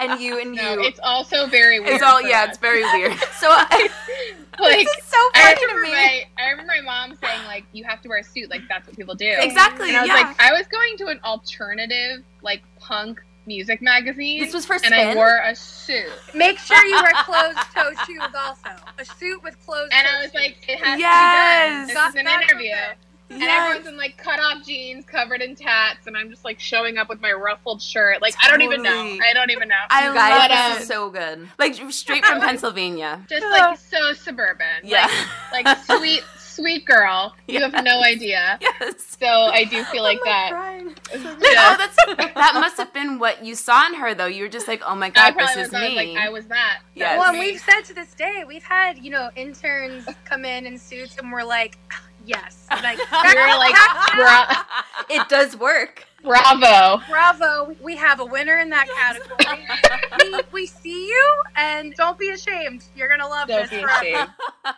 Speaker 2: and you and
Speaker 4: No,
Speaker 2: you.
Speaker 4: it's also very weird.
Speaker 1: It's all yeah,
Speaker 4: us.
Speaker 1: it's very weird.
Speaker 2: so I,
Speaker 4: like
Speaker 2: this is so
Speaker 4: I
Speaker 2: funny to
Speaker 4: remember
Speaker 2: me.
Speaker 4: my I remember my mom saying like you have to wear a suit like that's what people do.
Speaker 1: exactly.
Speaker 4: And I was
Speaker 1: yeah.
Speaker 4: like I was going to an alternative like punk music magazine.
Speaker 2: This was for
Speaker 4: and I
Speaker 2: Spin?
Speaker 4: wore a suit.
Speaker 3: Make sure you wear closed toe shoes also. A suit with closed.
Speaker 4: And I was
Speaker 3: shoes.
Speaker 4: like, it has
Speaker 1: Yes.
Speaker 4: to be done. This
Speaker 3: Got-
Speaker 4: is an interview.
Speaker 3: something.
Speaker 4: And
Speaker 1: Yes.
Speaker 4: everyone's in like cut off jeans, covered in tats, and I'm just like showing up with my ruffled shirt. Like I don't even know. I don't even know.
Speaker 1: I
Speaker 2: you guys,
Speaker 1: love
Speaker 4: But,
Speaker 2: this
Speaker 4: um,
Speaker 2: is so good.
Speaker 1: like straight from Pennsylvania.
Speaker 4: just like so suburban.
Speaker 1: Yeah.
Speaker 4: Like, like sweet, sweet girl. You have no idea.
Speaker 1: yes.
Speaker 4: So I do feel like that.
Speaker 2: Crying.
Speaker 1: Oh, that's that must have been what you saw in her though. You were just like, oh my god, this
Speaker 4: was,
Speaker 1: is
Speaker 4: I was
Speaker 1: me.
Speaker 4: like, I was that. That
Speaker 1: Yes.
Speaker 3: Well, and we've said to this day, we've had, you know, interns come in in suits and we're like, "Ah, yes. Like,
Speaker 4: we were like, bra-
Speaker 2: It does work.
Speaker 4: bravo.
Speaker 3: bravo, we- we have a winner in that category. we, we see you, and don't be ashamed. You're going to love
Speaker 4: Don't
Speaker 3: this
Speaker 4: be
Speaker 3: forever.
Speaker 4: ashamed.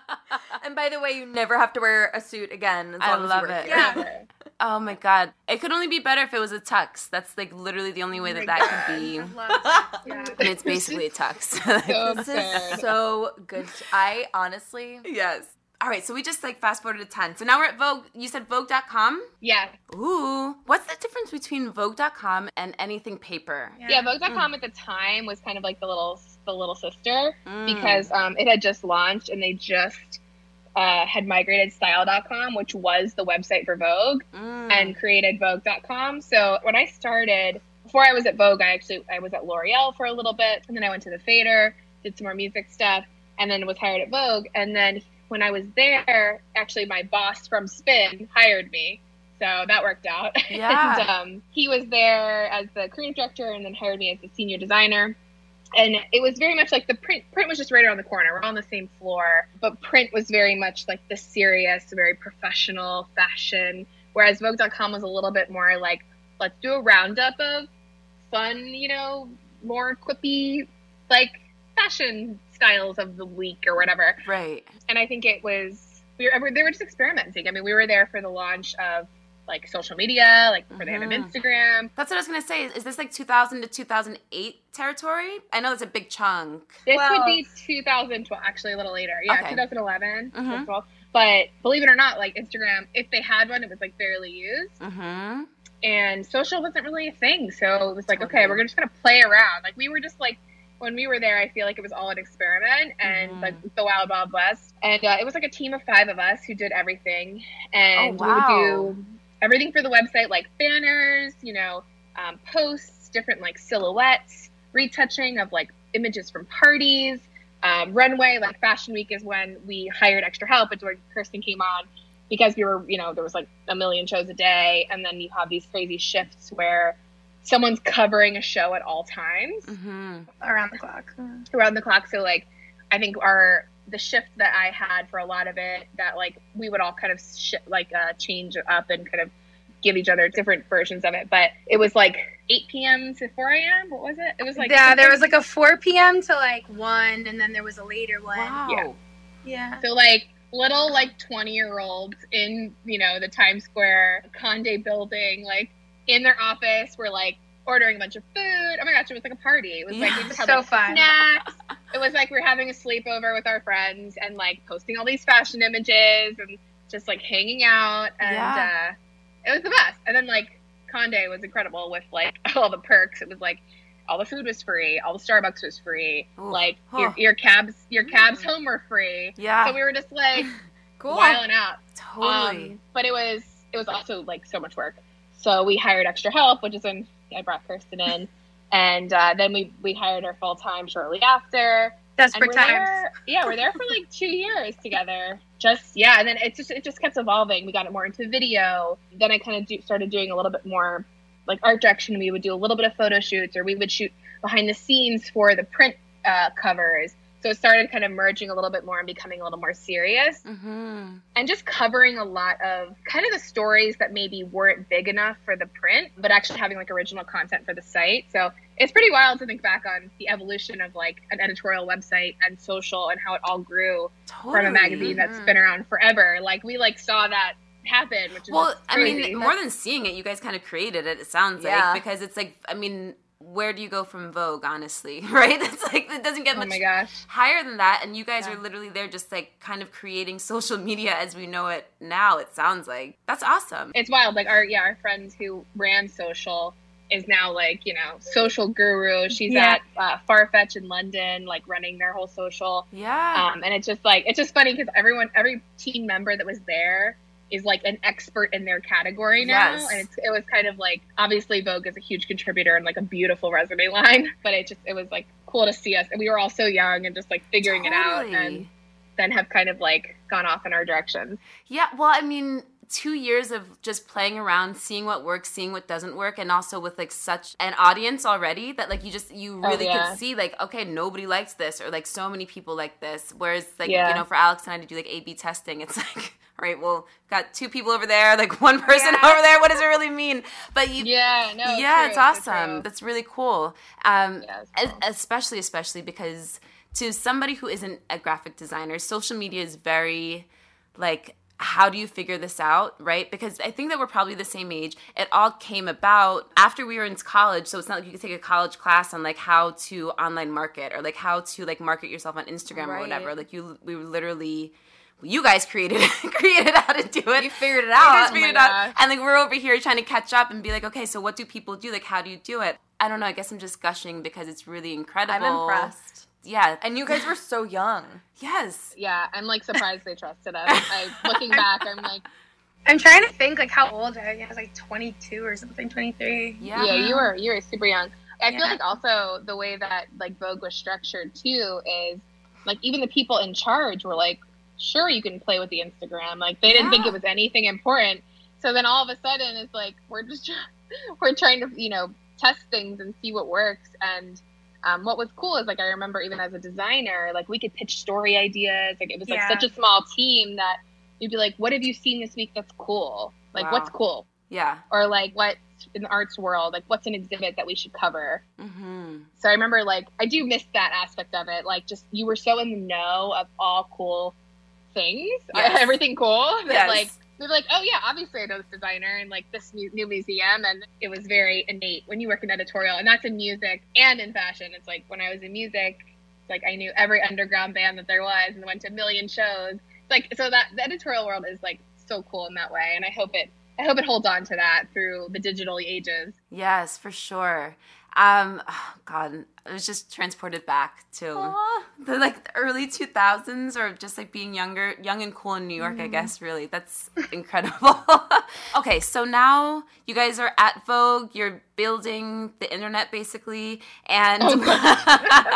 Speaker 2: And by the way, you never have to wear a suit again as
Speaker 1: I
Speaker 2: long
Speaker 1: love
Speaker 2: as you work
Speaker 1: it.
Speaker 2: here.
Speaker 3: Yeah.
Speaker 1: oh my god, it could only be better if it was a tux. That's like literally the only way that that could be.
Speaker 3: I love it. Yeah.
Speaker 1: And it's basically a tux.
Speaker 4: So
Speaker 2: This
Speaker 4: absurd.
Speaker 2: is so good. I honestly,
Speaker 1: yes. All right, so we just like fast forwarded to 10. So now we're at Vogue. You said Vogue.com?
Speaker 4: Yeah.
Speaker 1: Ooh. What's the difference between Vogue.com and anything paper?
Speaker 4: Yeah, Vogue.com at the time was kind of like the little the little sister
Speaker 1: Mm.
Speaker 4: because um, it had just launched and they just uh, had migrated Style.com, which was the website for Vogue,
Speaker 1: Mm.
Speaker 4: and created Vogue.com. So when I started, before I was at Vogue, I actually I was at L'Oreal for a little bit, and then I went to the Fader, did some more music stuff, and then was hired at Vogue. And then when I was there, actually my boss from Spin hired me. So that worked out.
Speaker 1: Yeah.
Speaker 4: and um, he was there as the creative director and then hired me as the senior designer. And it was very much like the print. Print was just right around the corner. We're on the same floor, but print was very much like the serious, very professional fashion. Whereas Vogue.com was a little bit more like, let's do a roundup of fun, you know, more quippy, like fashion styles of the week or whatever
Speaker 1: Right.
Speaker 4: and I think it was we were they were just experimenting. I mean, we were there for the launch of like social media, like where they have an. Instagram.
Speaker 1: That's what I was going to say. Is this like 2000 to 2008 territory? I know that's a big chunk.
Speaker 4: This
Speaker 3: Well-
Speaker 4: would be 2012, actually a little later. Yeah,
Speaker 1: Okay.
Speaker 4: 2011,
Speaker 1: Mhm.
Speaker 4: 2012. But believe it or not, like Instagram, if they had one, it was like barely used,
Speaker 1: Mm-hmm.
Speaker 4: and social wasn't really a thing. So it was like,
Speaker 1: Totally.
Speaker 4: okay, we're just gonna play around. Like we were just like. When we were there, I feel like it was all an experiment and
Speaker 1: Mhm.
Speaker 4: like the wild, wild west. And uh, it was like a team of five of us who did everything. And
Speaker 1: Oh, wow.
Speaker 4: we would do everything for the website, like banners, you know, um, posts, different like silhouettes, retouching of like images from parties, um, runway. Like Fashion Week is when we hired extra help. It's where Kirsten came on because we were, you know, there was like a million shows a day, and then you have these crazy shifts where someone's covering a show at all times
Speaker 1: Mm-hmm.
Speaker 3: around the clock.
Speaker 4: around the clock. So like, I think our the shift that I had for a lot of it that like we would all kind of sh- like uh, change up and kind of give each other different versions of it. But it was like 8 p.m. to 4 a.m. What was it? It was like
Speaker 3: yeah, there was like a 4 p.m. to like 1, and then there was a later one.
Speaker 1: Wow.
Speaker 4: Yeah.
Speaker 3: Yeah.
Speaker 4: So like little like 20 year olds in you know the Times Square Conde building, like in their office, We're like ordering a bunch of food. Oh my gosh, it was like a party. It was like we just had
Speaker 3: So
Speaker 4: like,
Speaker 3: fun.
Speaker 4: snacks. It was like we are having a sleepover with our friends and like posting all these fashion images and just like hanging out and
Speaker 1: Yeah.
Speaker 4: uh, it was the best. And then like Conde was incredible with like all the perks. It was like all the food was free, all the Starbucks was free,
Speaker 1: Ooh.
Speaker 4: like
Speaker 1: Huh.
Speaker 4: your, your cabs your cabs home were free.
Speaker 1: Yeah.
Speaker 4: So we were just like
Speaker 2: Cool.
Speaker 4: wiling out.
Speaker 1: totally.
Speaker 4: Um, but it was it was also like so much work. So we hired extra help, which is when I brought Kirsten in, and uh, then we we hired her full time shortly after.
Speaker 3: Desperate times.
Speaker 4: there, yeah, we're there for like two years together. Just yeah, and then it just it just kept evolving. We got it more into video. Then I kind of do, started doing a little bit more like art direction. We would do a little bit of photo shoots, or we would shoot behind the scenes for the print uh, covers. So it started kind of merging a little bit more and becoming a little more serious
Speaker 1: mm-hmm.
Speaker 4: and just covering a lot of kind of the stories that maybe weren't big enough for the print, but actually having like original content for the site. So it's pretty wild to think back on the evolution of like an editorial website and social and how it all grew
Speaker 1: Totally.
Speaker 4: from a magazine that's been around forever. Like we like saw that happen, which is
Speaker 1: Well, I mean, more than seeing it, you guys kind of created it. It sounds
Speaker 2: Yeah.
Speaker 1: like because it's like, I mean, where do you go from Vogue? Honestly, right? It's like it doesn't get
Speaker 4: oh
Speaker 1: much
Speaker 4: my gosh.
Speaker 1: higher than that, and you guys
Speaker 2: Yeah.
Speaker 1: are literally there, just like kind of creating social media as we know it now. It sounds like that's awesome.
Speaker 4: It's wild. Like our yeah, our friend who ran social is now like you know social guru. She's
Speaker 3: Yeah.
Speaker 4: at uh, Farfetch in London, like running their whole social.
Speaker 1: Yeah.
Speaker 4: Um, and it's just like it's just funny because everyone, every team member that was there is like an expert in their category now,
Speaker 1: Yes.
Speaker 4: and it's, it was kind of like obviously Vogue is a huge contributor and like a beautiful resume line, but it just it was like cool to see us, and we were all so young and just like figuring it out, and then have kind of like gone off in our directions.
Speaker 1: Yeah, well, I mean, two years of just playing around, seeing what works, seeing what doesn't work, and also with like such an audience already that like you just you
Speaker 4: Oh,
Speaker 1: really
Speaker 4: yeah.
Speaker 1: could see like okay, nobody likes this or like so many people like this. Whereas like
Speaker 4: Yeah.
Speaker 1: you know, for Alex and I to do like A B testing, it's like all right, well, got two people over there, like one person
Speaker 3: Yeah.
Speaker 1: over there. What does it really mean? But you,
Speaker 4: Yeah, no,
Speaker 1: yeah,
Speaker 4: true,
Speaker 1: it's awesome.
Speaker 4: true.
Speaker 1: That's really cool. Um,
Speaker 4: Yeah, cool.
Speaker 1: especially, especially because to somebody who isn't a graphic designer, social media is very like how do you figure this out right because i think that we're probably the same age it all came about after we were in college so it's not like you could take a college class on like how to online market or like how to like market yourself on instagram or whatever like you we were literally you guys created created how to do it
Speaker 2: You figured it
Speaker 1: you guys
Speaker 2: out.
Speaker 1: figured it
Speaker 4: oh
Speaker 1: out. And like we're over here trying to catch up and be like, okay, so what do people do? Like, how do you do it? I don't know. I guess I'm just gushing because it's really incredible.
Speaker 2: I'm impressed.
Speaker 1: Yeah.
Speaker 2: And you guys were so young.
Speaker 1: yes.
Speaker 4: Yeah, I'm like surprised they trusted us. I, looking back, I'm like,
Speaker 3: I'm trying to think like how old I was. I was like 22 or something, 23.
Speaker 1: Yeah.
Speaker 4: yeah, you were you were super young. I feel like also the way that like Vogue was structured too is like even the people in charge were like, sure you can play with the Instagram. Like they didn't think it was anything important. So then all of a sudden it's like we're just try- we're trying to you know test things and see what works. And um, what was cool is like I remember even as a designer, like we could pitch story ideas. Like it was like
Speaker 3: Yeah.
Speaker 4: such a small team that you'd be like, what have you seen this week that's cool? Like
Speaker 1: Wow.
Speaker 4: what's cool?
Speaker 1: Yeah.
Speaker 4: or like what in the arts world like what's an exhibit that we should cover
Speaker 1: Mm-hmm.
Speaker 4: so i remember like i do miss that aspect of it like just you were so in the know of all cool things uh,
Speaker 1: Yes.
Speaker 4: everything cool that
Speaker 1: Yes.
Speaker 4: like we were like oh yeah obviously i know this designer and like this new, new museum and it was very innate when you work in editorial and that's in music and in fashion it's like when i was in music it's like i knew every underground band that there was and went to a million shows It's like so that the editorial world is like so cool in that way and i hope it i hope it holds on to that through the digital ages
Speaker 1: Yes, for sure. Um, oh God, I was just transported back to
Speaker 2: Aw.
Speaker 1: the like early 2000s or just like being younger, young and cool in New York,
Speaker 2: Mm.
Speaker 1: I guess, really. That's incredible. okay, so now you guys are at Vogue, you're building the internet basically, and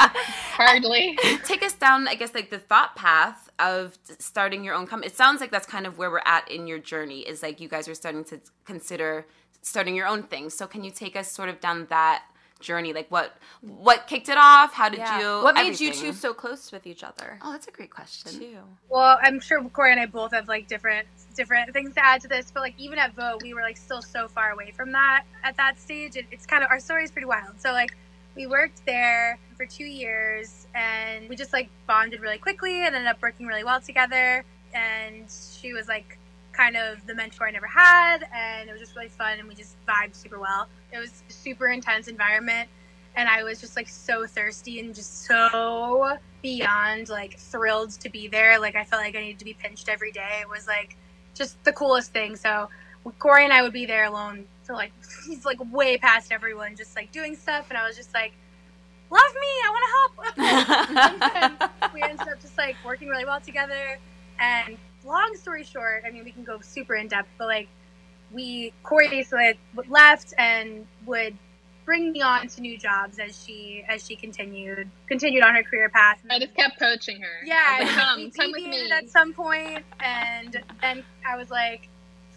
Speaker 4: Hardly.
Speaker 1: take us down, I guess, like the thought path of starting your own company. It sounds like that's kind of where we're at in your journey, is like you guys are starting to consider starting your own thing. So can you take us sort of down that journey? Like what what kicked it off? How did you
Speaker 2: What made you two so close with each other?
Speaker 1: Oh, that's a great question.
Speaker 2: Too.
Speaker 3: Well, I'm sure Corey and I both have like different different things to add to this, but like even at Vogue, we were like still so far away from that at that stage. It, it's kind of our story is pretty wild. So like we worked there for two years, and we just like bonded really quickly and ended up working really well together. And she was like kind of the mentor I never had, and it was just really fun, and we just vibed super well. It was a super intense environment, and I was just like so thirsty and just so beyond like thrilled to be there. Like I felt like I needed to be pinched every day. It was like just the coolest thing. So Corey and I would be there alone for like he's like way past everyone, just like doing stuff, and I was just like, "Love me, I want to help." we ended up just like working really well together. And long story short, I mean, we can go super in depth, but like we Corey basically left and would bring me on to new jobs as she as she continued continued on her career path.
Speaker 4: I just kept coaching her.
Speaker 3: Yeah,
Speaker 4: like, come, come with me.
Speaker 3: at some point, and then I was like,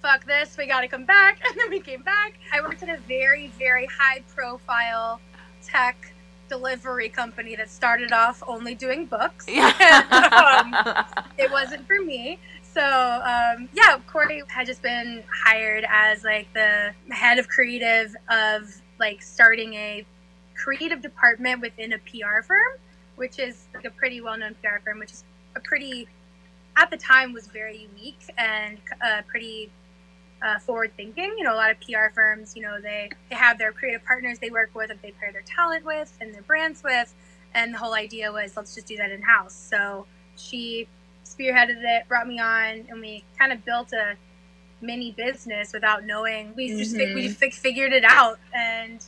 Speaker 3: "Fuck this, we got to come back." And then we came back. I worked at a very, very high-profile tech delivery company that started off only doing books. um, it wasn't for me. So um, yeah, Corey had just been hired as like the head of creative of like starting a creative department within a PR firm, which is like a pretty well-known PR firm, which is a pretty at the time was very unique and uh, pretty uh, forward thinking. You know, a lot of PR firms, you know, they they have their creative partners they work with, and they pair their talent with, and their brands with, and the whole idea was let's just do that in house. So she spearheaded it, brought me on, and we kind of built a mini business without knowing. We just we just fi- figured it out, and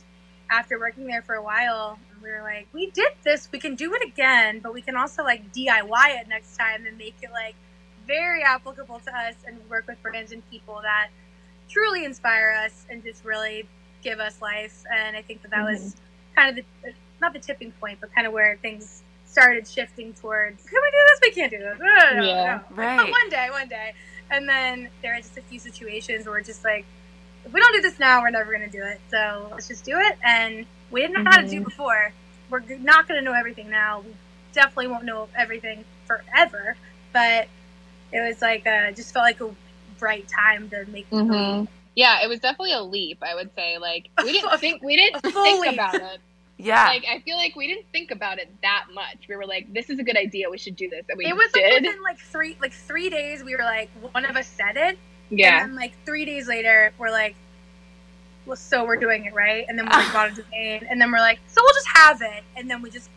Speaker 3: after working there for a while, we were like, we did this. We can do it again, but we can also like DIY it next time and make it like very applicable to us and work with brands and people that truly inspire us and just really give us life. And I think that that was mm-hmm. kind of the not the tipping point, but kind of where things started shifting towards can we do this? We can't do this. No, no, no,
Speaker 4: Yeah.
Speaker 3: no.
Speaker 1: Right.
Speaker 3: One day, one day. And then there are just a few situations where we're just like, if we don't do this now, we're never going to do it. So let's just do it. And we didn't know how to do before. We're not going to know everything now. We definitely won't know everything forever. But it was like, uh, just felt like a right time to make the
Speaker 4: Mhm.
Speaker 3: move.
Speaker 4: Yeah, it was definitely a leap. I would say, like we didn't think we didn't think
Speaker 3: leap.
Speaker 4: about it.
Speaker 1: Yeah.
Speaker 4: Like I feel like we didn't think about it that much. We were like, "This is a good idea. We should do this," and we
Speaker 3: It was like within like three, like three days. We were like, one of us said it,
Speaker 4: yeah,
Speaker 3: And then like three days later, we're like, well, so we're doing it right. And then we like, bought a domain, and then we're like, so we'll just have it. And then we just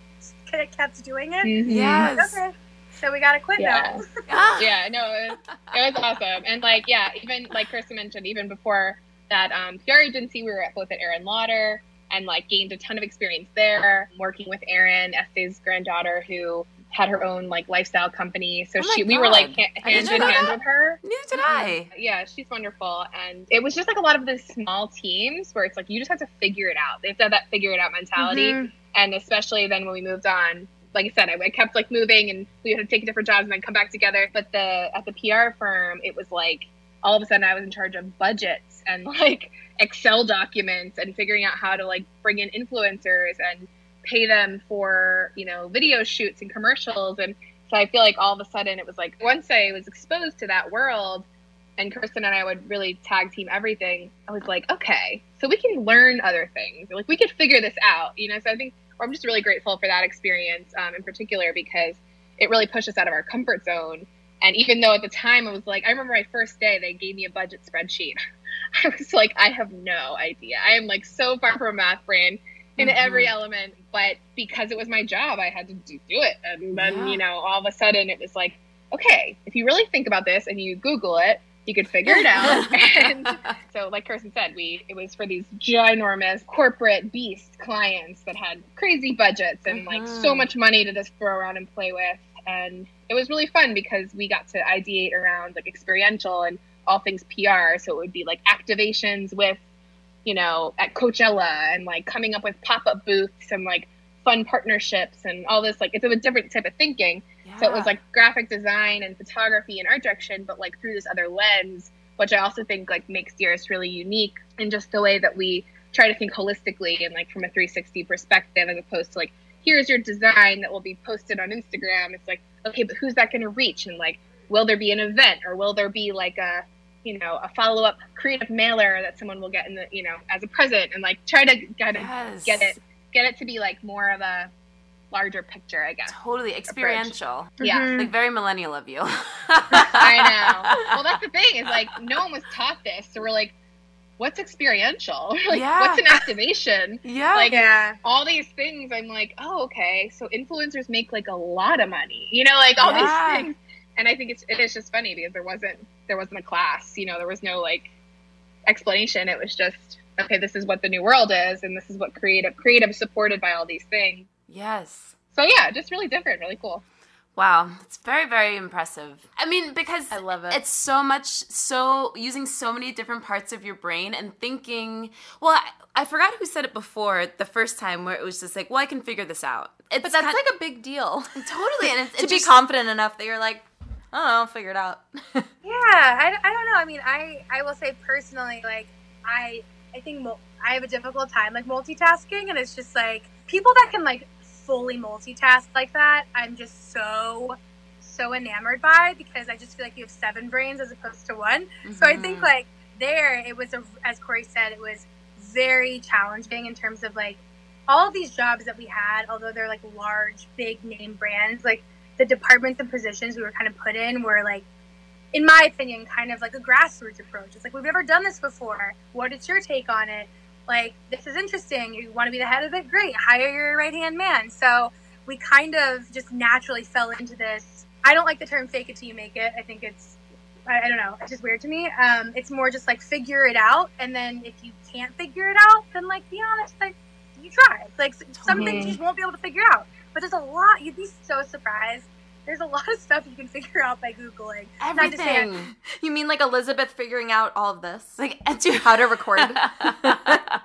Speaker 3: k- kept doing it.
Speaker 4: Mhm.
Speaker 1: yes.
Speaker 3: Okay, so we gotta quit
Speaker 4: Yeah.
Speaker 3: now.
Speaker 1: Ah.
Speaker 4: yeah, no, it was, it was awesome. And like, yeah, even like Kirsten mentioned, even before that um, PR agency, we were at both at Aerin Lauder and like gained a ton of experience there, working with Aerin, Estée's granddaughter, who had her own like lifestyle company. So
Speaker 1: Oh
Speaker 4: she, we were like
Speaker 1: God.
Speaker 4: ha- hand in hand
Speaker 1: that.
Speaker 4: with her.
Speaker 1: Neither did I.
Speaker 4: Yeah, she's wonderful. And it was just like a lot of the small teams where it's like you just have to figure it out. They have to have that figure it out mentality.
Speaker 3: Mhm.
Speaker 4: And especially then when we moved on, like I said, I, I kept like moving and we had to take different jobs and then come back together. But the at the PR firm, it was like all of a sudden I was in charge of budgets and like Excel documents and figuring out how to like bring in influencers and pay them for, you know, video shoots and commercials. And so I feel like all of a sudden it was like once I was exposed to that world and Kirsten and I would really tag team everything, I was like, okay, so we can learn other things. Like we could figure this out, you know? So I think I'm just really grateful for that experience um, in particular because it really pushed us out of our comfort zone. And even though at the time it was like, I remember my first day, they gave me a budget spreadsheet. I was like, I have no idea. I am like so far from a math brain in
Speaker 1: Mhm.
Speaker 4: every element, but because it was my job, I had to do, do it. And then,
Speaker 1: Yeah.
Speaker 4: you know, all of a sudden it was like, okay, if you really think about this and you Google it, you could figure it out. and so, like Kirsten said, we it was for these ginormous corporate beast clients that had crazy budgets and like so
Speaker 1: Mhm.
Speaker 4: much money to just throw around and play with. And it was really fun because we got to ideate around like experiential and all things PR. So it would be like activations with, you know, at Coachella and like coming up with pop up booths and like fun partnerships and all this. Like it's a different type of thinking. So it was like graphic design and photography and art direction, but like through this other lens, which I also think like makes Dearest really unique in just the way that we try to think holistically and like from a 360 perspective, as opposed to like here's your design that will be posted on Instagram. It's like okay, but who's that going to reach? And like, will there be an event or will there be like a you know a follow up creative mailer that someone will get in the you know as a present and like try to kind of
Speaker 1: Yes.
Speaker 4: get it get it to be like more of a larger picture, I guess.
Speaker 1: Totally experiential.
Speaker 4: Yeah.
Speaker 3: Mhm.
Speaker 1: Like very millennial of you.
Speaker 4: I know. Well, that's the thing is like no one was taught this, so we're like, what's experiential? like,
Speaker 1: Yeah.
Speaker 4: what's an activation?
Speaker 1: Yeah.
Speaker 4: Like
Speaker 3: yeah.
Speaker 4: all these things, I'm like, oh, okay. So influencers make like a lot of money, you know, like all
Speaker 1: Yeah.
Speaker 4: these things. And I think it's it is just funny because there wasn't there wasn't a class, you know, there was no like explanation. It was just okay, this is what the new world is, and this is what creative creative supported by all these things.
Speaker 1: yes.
Speaker 4: So yeah, just really different, really cool.
Speaker 1: Wow, it's very, very impressive. I mean, because
Speaker 2: I love it.
Speaker 1: It's so much, so using so many different parts of your brain and thinking. Well, I, I forgot who said it before the first time, where it was just like, "Well, I can figure this out." It's
Speaker 2: But that's
Speaker 1: kind-
Speaker 2: like a big deal.
Speaker 1: totally, and it's,
Speaker 2: to
Speaker 1: it
Speaker 2: be
Speaker 1: just-
Speaker 2: confident enough that you're like, I don't know, figure it out.
Speaker 3: Yeah, I, I don't know. I mean, I, I will say personally, like, I I think mul- I have a difficult time like multitasking, and it's just like people that can like fully multitask like that. I'm just so so enamored by because I just feel like you have seven brains as opposed to one. So I think
Speaker 1: Mhm.
Speaker 3: like there it was a, as Corey said, it was very challenging in terms of like all of these jobs that we had, although they're like large, big name brands, like the departments and positions we were kind of put in were like, in my opinion, kind of like a grassroots approach. It's like we've never done this before. What is your take on it? Like this is interesting. You want to be the head of it? Great. Hire your right hand man. So we kind of just naturally fell into this. I don't like the term "fake it till you make it." I think it's I, I don't know. It's just weird to me. Um, it's more just like figure it out, and then if you can't figure it out, then like be honest, like you tried. Like some things you just won't be able to figure out. But there's a lot. You'd be so surprised. There's a lot of stuff you can figure out by googling. Not to say
Speaker 1: everything.
Speaker 2: You mean like Elizabeth figuring out all of this?
Speaker 1: like do
Speaker 2: how to record?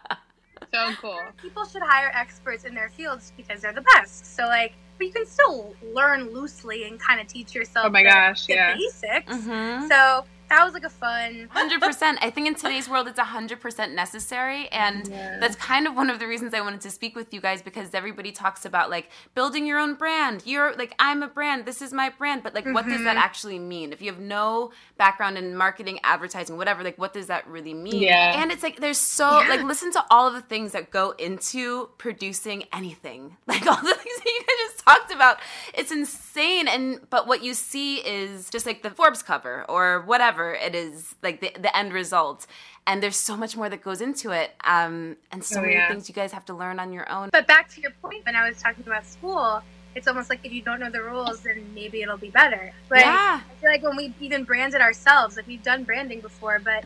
Speaker 4: So cool.
Speaker 3: people should hire experts in their fields because they're the best. So like, but you can still learn loosely and kind of teach yourself.
Speaker 4: Oh my
Speaker 3: the-
Speaker 4: gosh,
Speaker 3: the
Speaker 4: yeah.
Speaker 3: basics.
Speaker 1: Mhm.
Speaker 3: So that was like a fun.
Speaker 1: Hundred percent. I think in today's world, it's hundred percent necessary, and
Speaker 4: Yeah.
Speaker 1: that's kind of one of the reasons I wanted to speak with you guys because everybody talks about like building your own brand. You're like, I'm a brand. This is my brand. But like, what does that mm-hmm. actually mean? If you have no background in marketing, advertising, whatever, like, what does that really mean?
Speaker 4: Yeah.
Speaker 1: And it's like there's so like listen to all of the things that go into producing anything. Like all the things that you guys just talked about. It's insane. And but what you see is just like the Forbes cover or whatever it is, like the the end result. And there's so much more that goes into it. Um, and so
Speaker 4: Oh,
Speaker 1: many
Speaker 4: yeah.
Speaker 1: things you guys have to learn on your own.
Speaker 3: But back to your point, when I was talking about school, it's almost like if you don't know the rules, then maybe it'll be better. Like,
Speaker 1: yeah.
Speaker 3: I feel like when we even branded ourselves, like we've done branding before, but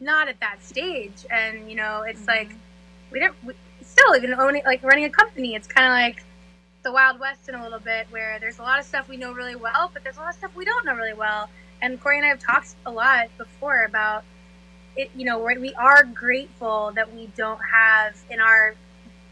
Speaker 3: not at that stage. And you know, it's like we don't we, still even owning like running a company. It's kind of like the Wild West in a little bit, where there's a lot of stuff we know really well, but there's a lot of stuff we don't know really well. And Corey and I have talked a lot before about it. You know, we're, grateful that we don't have in our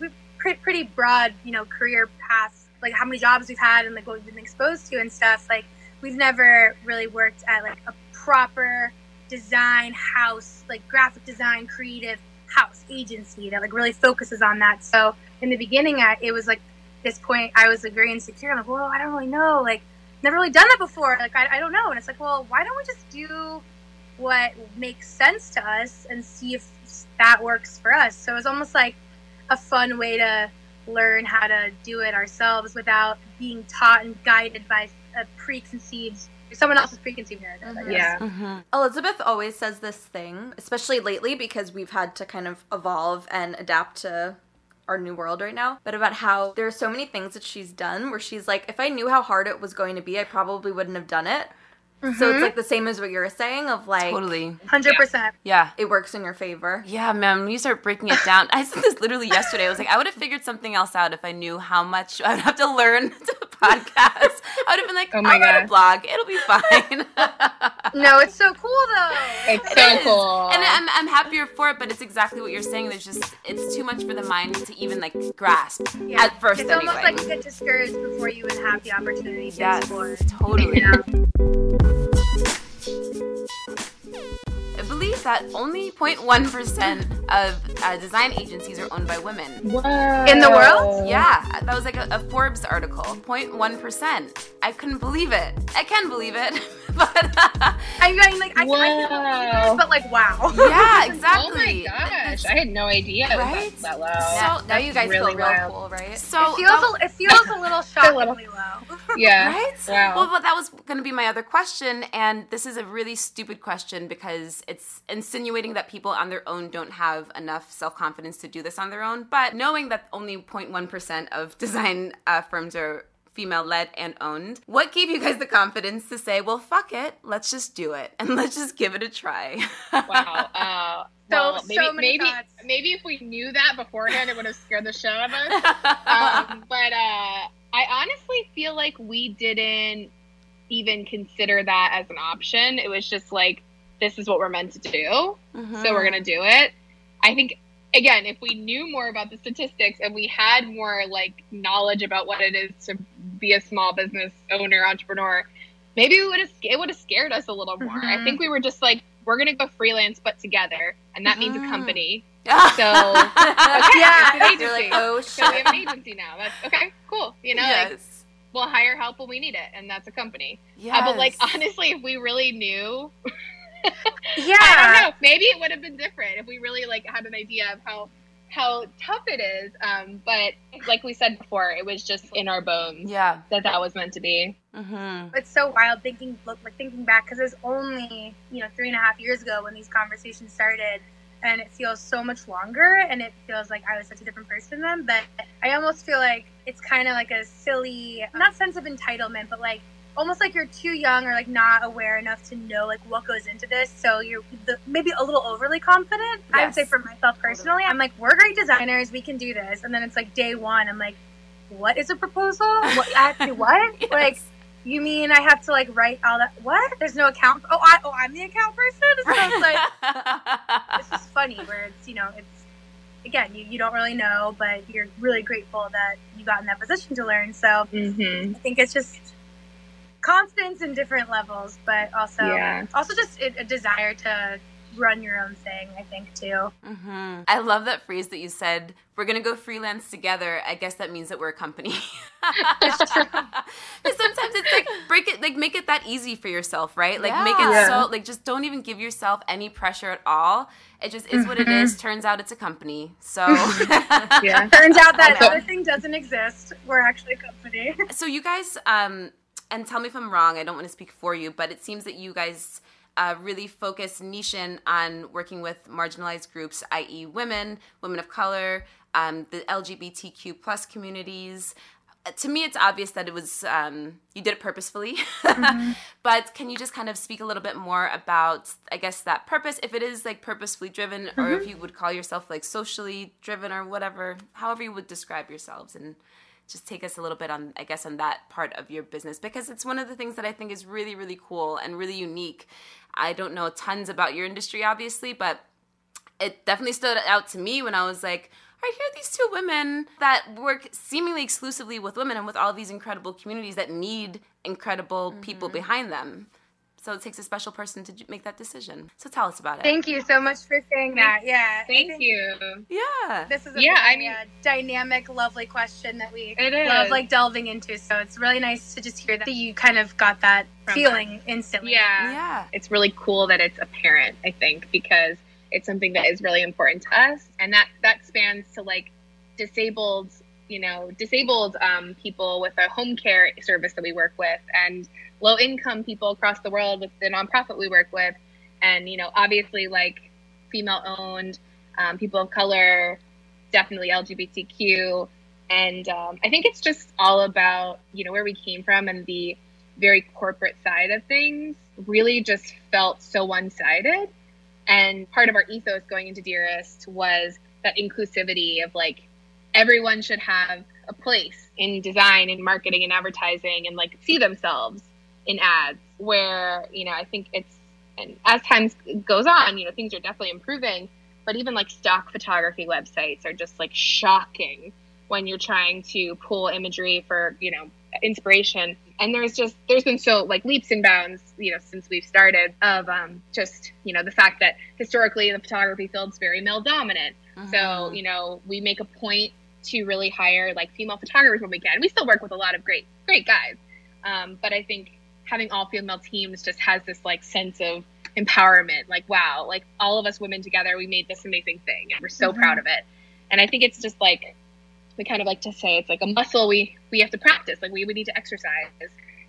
Speaker 3: we- pretty broad, you know, career path, like how many jobs we've had and like what we've been exposed to and stuff. Like we've never really worked at like a proper design house, like graphic design, creative house agency that like really focuses on that. So in the beginning, it was like this point, I was like very insecure. I'm like, well, I don't really know, like never really done that before. Like I, I don't know. And it's like, well, why don't we just do what makes sense to us and see if that works for us? So it was almost like a fun way to learn how to do it ourselves without being taught and guided by a preconceived someone else's preconceived narrative. I guess.
Speaker 4: Yeah.
Speaker 1: Mm-hmm.
Speaker 2: Elizabeth always says this thing, especially lately because we've had to kind of evolve and adapt to our new world right now, but about how there are so many things that she's done where she's like, if I knew how hard it was going to be, I probably wouldn't have done it. So it's mm-hmm. like the same as what you're saying of like
Speaker 1: Totally.
Speaker 3: Hundred percent.
Speaker 1: Yeah.
Speaker 2: it works in your favor.
Speaker 1: Yeah, man, when you start breaking it down, I said this literally yesterday. I was like, I would have figured something else out if I knew how much I would have to learn to podcast. I would have been like,
Speaker 4: Oh my
Speaker 1: I'll write a
Speaker 4: God.
Speaker 1: blog. It'll be fine.
Speaker 3: No, it's so cool though.
Speaker 4: It's so cool.
Speaker 1: and I'm, I'm happier for it, but it's exactly what you're saying. There's just, it's too much for the mind to even like grasp
Speaker 3: Yeah.
Speaker 1: at first
Speaker 3: it's
Speaker 1: anyway.
Speaker 3: almost like you get discouraged before you even have the opportunity to
Speaker 1: yes,
Speaker 3: explore.
Speaker 1: totally.
Speaker 3: Yeah.
Speaker 1: I believe that only 0.1% of uh, design agencies are owned by women.
Speaker 4: Whoa.
Speaker 3: In the world?
Speaker 1: Yeah, that was like a, a Forbes article. 0.1%. I couldn't believe it. I can believe it. but
Speaker 3: I mean, like I can, I can
Speaker 4: Wow.
Speaker 3: believe it, but like wow.
Speaker 1: yeah, exactly.
Speaker 4: Oh my gosh, I had no idea it was
Speaker 1: Right?
Speaker 4: that, low.
Speaker 2: Now,
Speaker 1: So
Speaker 2: now you guys
Speaker 4: really
Speaker 2: feel real
Speaker 4: wild.
Speaker 2: cool, right?
Speaker 1: So
Speaker 3: It feels a, it feels a little shockingly low.
Speaker 4: yeah.
Speaker 1: right?
Speaker 4: Wow.
Speaker 1: Well, but that was going to be my other question, and this is a really stupid question because it's insinuating that people on their own don't have enough self confidence to do this on their own. But knowing that only 0.1% of design uh, firms are female led and owned, what gave you guys the confidence to say, well, fuck it, let's just do it and let's just give it a try?
Speaker 4: wow. Uh,
Speaker 3: So-
Speaker 4: well,
Speaker 3: so
Speaker 4: maybe
Speaker 3: many
Speaker 4: maybe
Speaker 3: thoughts.
Speaker 4: maybe if we knew that beforehand, it would have scared the shit out of us. um, but uh, I honestly feel like we didn't even consider that as an option. It was just like, this is what we're meant to do,
Speaker 1: Mhm.
Speaker 4: so we're gonna do it. I think again, if we knew more about the statistics and we had more like knowledge about what it is to be a small business owner entrepreneur, maybe we would have it would have scared us a little more. I
Speaker 3: Mhm.
Speaker 4: think we were just like, we're gonna go freelance, but together, and that means a
Speaker 1: Mhm.
Speaker 4: company.
Speaker 1: So,
Speaker 3: Yeah.
Speaker 4: it's an
Speaker 2: You're like, oh
Speaker 4: So we have an agency now. That's okay, cool. You know, like, we'll hire help when we need it, and that's a company.
Speaker 1: Yes.
Speaker 4: Uh, but like honestly, if we really knew,
Speaker 3: Yeah.
Speaker 4: I don't know. Maybe it would have been different if we really like had an idea of how how tough it is. Um, but like we said before, it was just in our bones
Speaker 1: Yeah.
Speaker 4: that that was meant to be.
Speaker 1: Mm-hmm.
Speaker 3: It's so wild thinking look like thinking back because it was only you know three and a half years ago when these conversations started, and it feels so much longer, and it feels like I was such a different person then. But I almost feel like it's kind of like a silly, not sense of entitlement, but like almost like you're too young or like not aware enough to know like what goes into this. So you're the, maybe a little overly confident. I would say for myself personally, I'm like we're great designers, we can do this, and then it's like day one, I'm like. What is a proposal? What I have to do what?
Speaker 1: Yes.
Speaker 3: Like you mean I have to like write all that? What? There's no account. Oh, I oh I'm the account person. So it's like it's just funny where it's you know it's again you, you don't really know, but you're really grateful that you got in that position to learn. So
Speaker 4: Mm-hmm.
Speaker 3: I think it's just confidence in different levels, but also
Speaker 4: Yeah.
Speaker 3: also just a, a desire to run your own thing. I think too.
Speaker 1: hmm I love that phrase that you said. We're gonna go freelance together. I guess that means that we're a company. Because sometimes it's like break it, like make it that easy for yourself, right? Like make it
Speaker 2: Yeah.
Speaker 1: so, like just don't even give yourself any pressure at all. It just is what it is. Turns out it's a company. So,
Speaker 4: Yeah.
Speaker 3: Turns out that
Speaker 4: So-
Speaker 3: other thing doesn't exist. We're actually a company.
Speaker 1: so you guys, um, and tell me if I'm wrong. I don't want to speak for you, but it seems that you guys uh, really focus niche in on working with marginalized groups, i.e., women, women of color, um, the LGBTQ plus communities. Uh, To me, it's obvious that it was um, you did it purposefully. but can you just kind of speak a little bit more about, I guess, that purpose? If it is like purposefully driven, or if you would call yourself like socially driven, or whatever, however you would describe yourselves, and just take us a little bit on i guess on that part of your business because it's one of the things that i think is really really cool and really unique. I don't know tons about your industry obviously but it definitely stood out to me when i was like I hear these two women that work seemingly exclusively with women and with all these incredible communities that need incredible people mm-hmm. behind them so it takes a special person to make that decision so tell us about it
Speaker 3: Thank you so much for saying that. Yeah.
Speaker 4: Thank
Speaker 3: think
Speaker 4: you.
Speaker 1: yeah
Speaker 3: This is a
Speaker 4: Yeah, I mean-
Speaker 3: uh, dynamic, lovely question that we
Speaker 4: It is.
Speaker 3: love like delving into. So it's really nice to just hear that you kind of got that
Speaker 4: From
Speaker 3: feeling instantly.
Speaker 4: Yeah.
Speaker 1: yeah
Speaker 4: It's really cool that it's apparent, I think, because it's something that is really important to us. And that, that spans to like disabled, you know, disabled um, people with a home care service that we work with and low income people across the world with the nonprofit we work with. And, you know, obviously like female owned, um, people of color, definitely LGBTQ. And um, I think it's just all about, you know, where we came from and the very corporate side of things really just felt so one sided. And part of our ethos going into Dearest was that inclusivity of like everyone should have a place in design and marketing and advertising and like see themselves in ads where, you know, I think it's, and as time goes on, you know, things are definitely improving, but even like stock photography websites are just like shocking when you're trying to pull imagery for, you know, inspiration and there's just there's been so like leaps and bounds you know since we've started of um, just you know the fact that historically the photography field's very male dominant mm-hmm. so you know we make a point to really hire like female photographers when we can. We still work with a lot of great great guys. Um, but i think having all female teams just has this like sense of empowerment. Like wow like all of us women together we made this amazing thing and we're so mm-hmm. proud of it. And i think it's just like we kind of like to say it's like a muscle we we have to practice. Like we, we need to exercise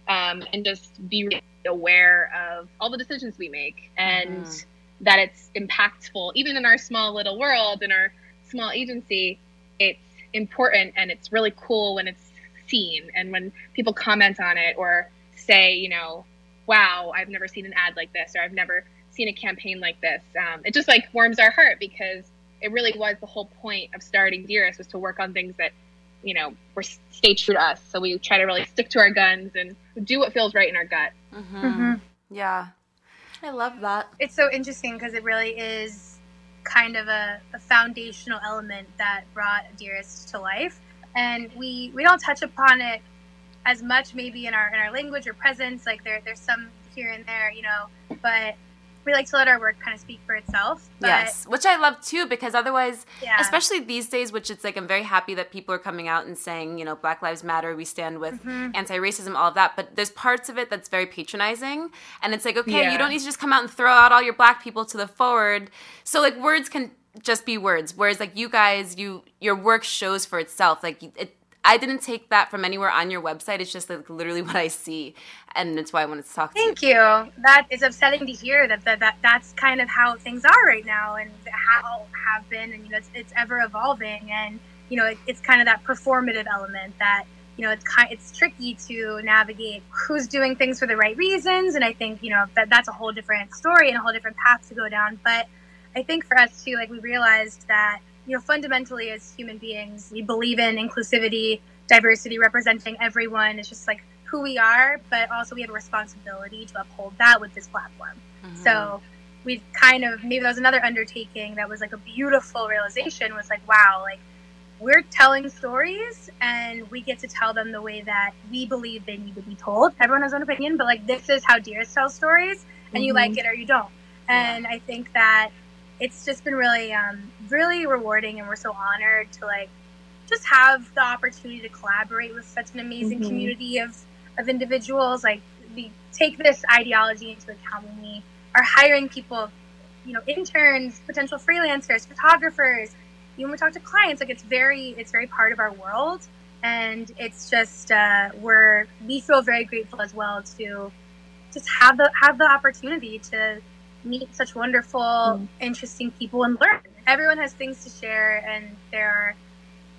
Speaker 4: um, and just be aware of all the decisions we make and mm. that it's impactful. Even in our small little world in our small agency it's important and it's really cool when it's seen and when people comment on it or say you know wow i've never seen an ad like this or i've never seen a campaign like this um, it just like warms our heart because it really was the whole point of starting Dearest was to work on things that, you know, were stay true to us. So we try to really stick to our guns and do what feels right in our gut.
Speaker 1: Mm-hmm. Mm-hmm. Yeah,
Speaker 2: I love that.
Speaker 3: It's so interesting because it really is kind of a, a, foundational element that brought Dearest to life, and we we don't touch upon it as much maybe in our in our language or presence. Like there there's some here and there, you know, but we like to let our work kind of speak for itself.
Speaker 1: yes, which I love too, because otherwise, yeah. especially these days, which it's like I'm very happy that people are coming out and saying, you know, Black Lives Matter, we stand with mm-hmm. anti-racism, all of that. But there's parts of it that's very patronizing, and it's like, okay, yeah. you don't need to just come out and throw out all your black people to the forward. So like words can just be words, whereas like you guys, you your work shows for itself. Like it, I didn't take that from anywhere on your website. It's just like literally what I see, and it's why I wanted to talk.
Speaker 3: Thank
Speaker 1: to
Speaker 3: you. you. That is upsetting to hear that, that that that's kind of how things are right now, and how have been, and you know, it's, it's ever evolving, and you know, it, it's kind of that performative element that you know, it's kind, it's tricky to navigate who's doing things for the right reasons, and I think you know that that's a whole different story and a whole different path to go down. But I think for us too, like we realized that you know, fundamentally as human beings, we believe in inclusivity, diversity, representing everyone. It's just like who we are, but also we have a responsibility to uphold that with this platform. Mm-hmm. So we kind of maybe that was another undertaking that was like a beautiful realization was like, wow, like we're telling stories and we get to tell them the way that we believe they need to be told. Everyone has an opinion, but like this is how Dearest tell stories, and mm-hmm. you like it or you don't. And yeah. I think that it's just been really um, really rewarding and we're so honored to like just have the opportunity to collaborate with such an amazing mm-hmm. community of of individuals like we take this ideology into account when we are hiring people you know interns potential freelancers photographers even when we talk to clients like it's very it's very part of our world and it's just uh, we're we feel very grateful as well to just have the have the opportunity to meet such wonderful, mm. interesting people and learn. Everyone has things to share, and there are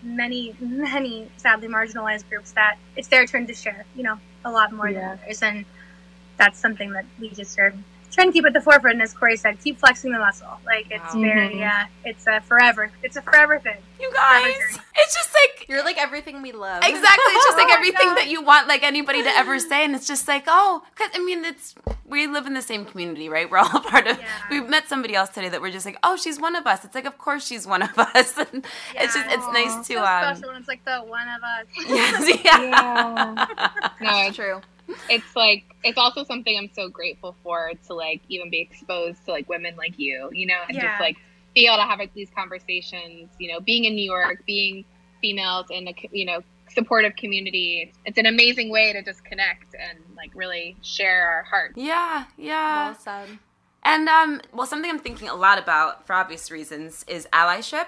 Speaker 3: many, many sadly marginalized groups that it's their turn to share, you know, a lot more yeah. than others. And that's something that we just are trying to keep it at the forefront. As Corey said, keep flexing the muscle. Like it's wow. very, mm-hmm. yeah, it's a forever, it's a forever thing.
Speaker 1: You guys, it's just like
Speaker 2: you're like everything we love.
Speaker 1: Exactly, it's just like oh everything that you want like anybody to ever say, and it's just like, oh, because I mean, it's we live in the same community, right? We're all part of. Yeah. We met somebody else today that we're just like, oh, she's one of us. It's like, of course she's one of us. And yeah, it's just, it's nice to.
Speaker 3: So um, special when it's like the one of us.
Speaker 1: yes, yeah. yeah.
Speaker 4: no, it's true it's like it's also something I'm so grateful for to like even be exposed to like women like you, you know, and yeah. just like be able to have like, these conversations. You know, being in New York, being females in a you know supportive community. It's an amazing way to just connect and like really share our hearts.
Speaker 1: Yeah, yeah. Well said. And um, well, something I'm thinking a lot about for obvious reasons is allyship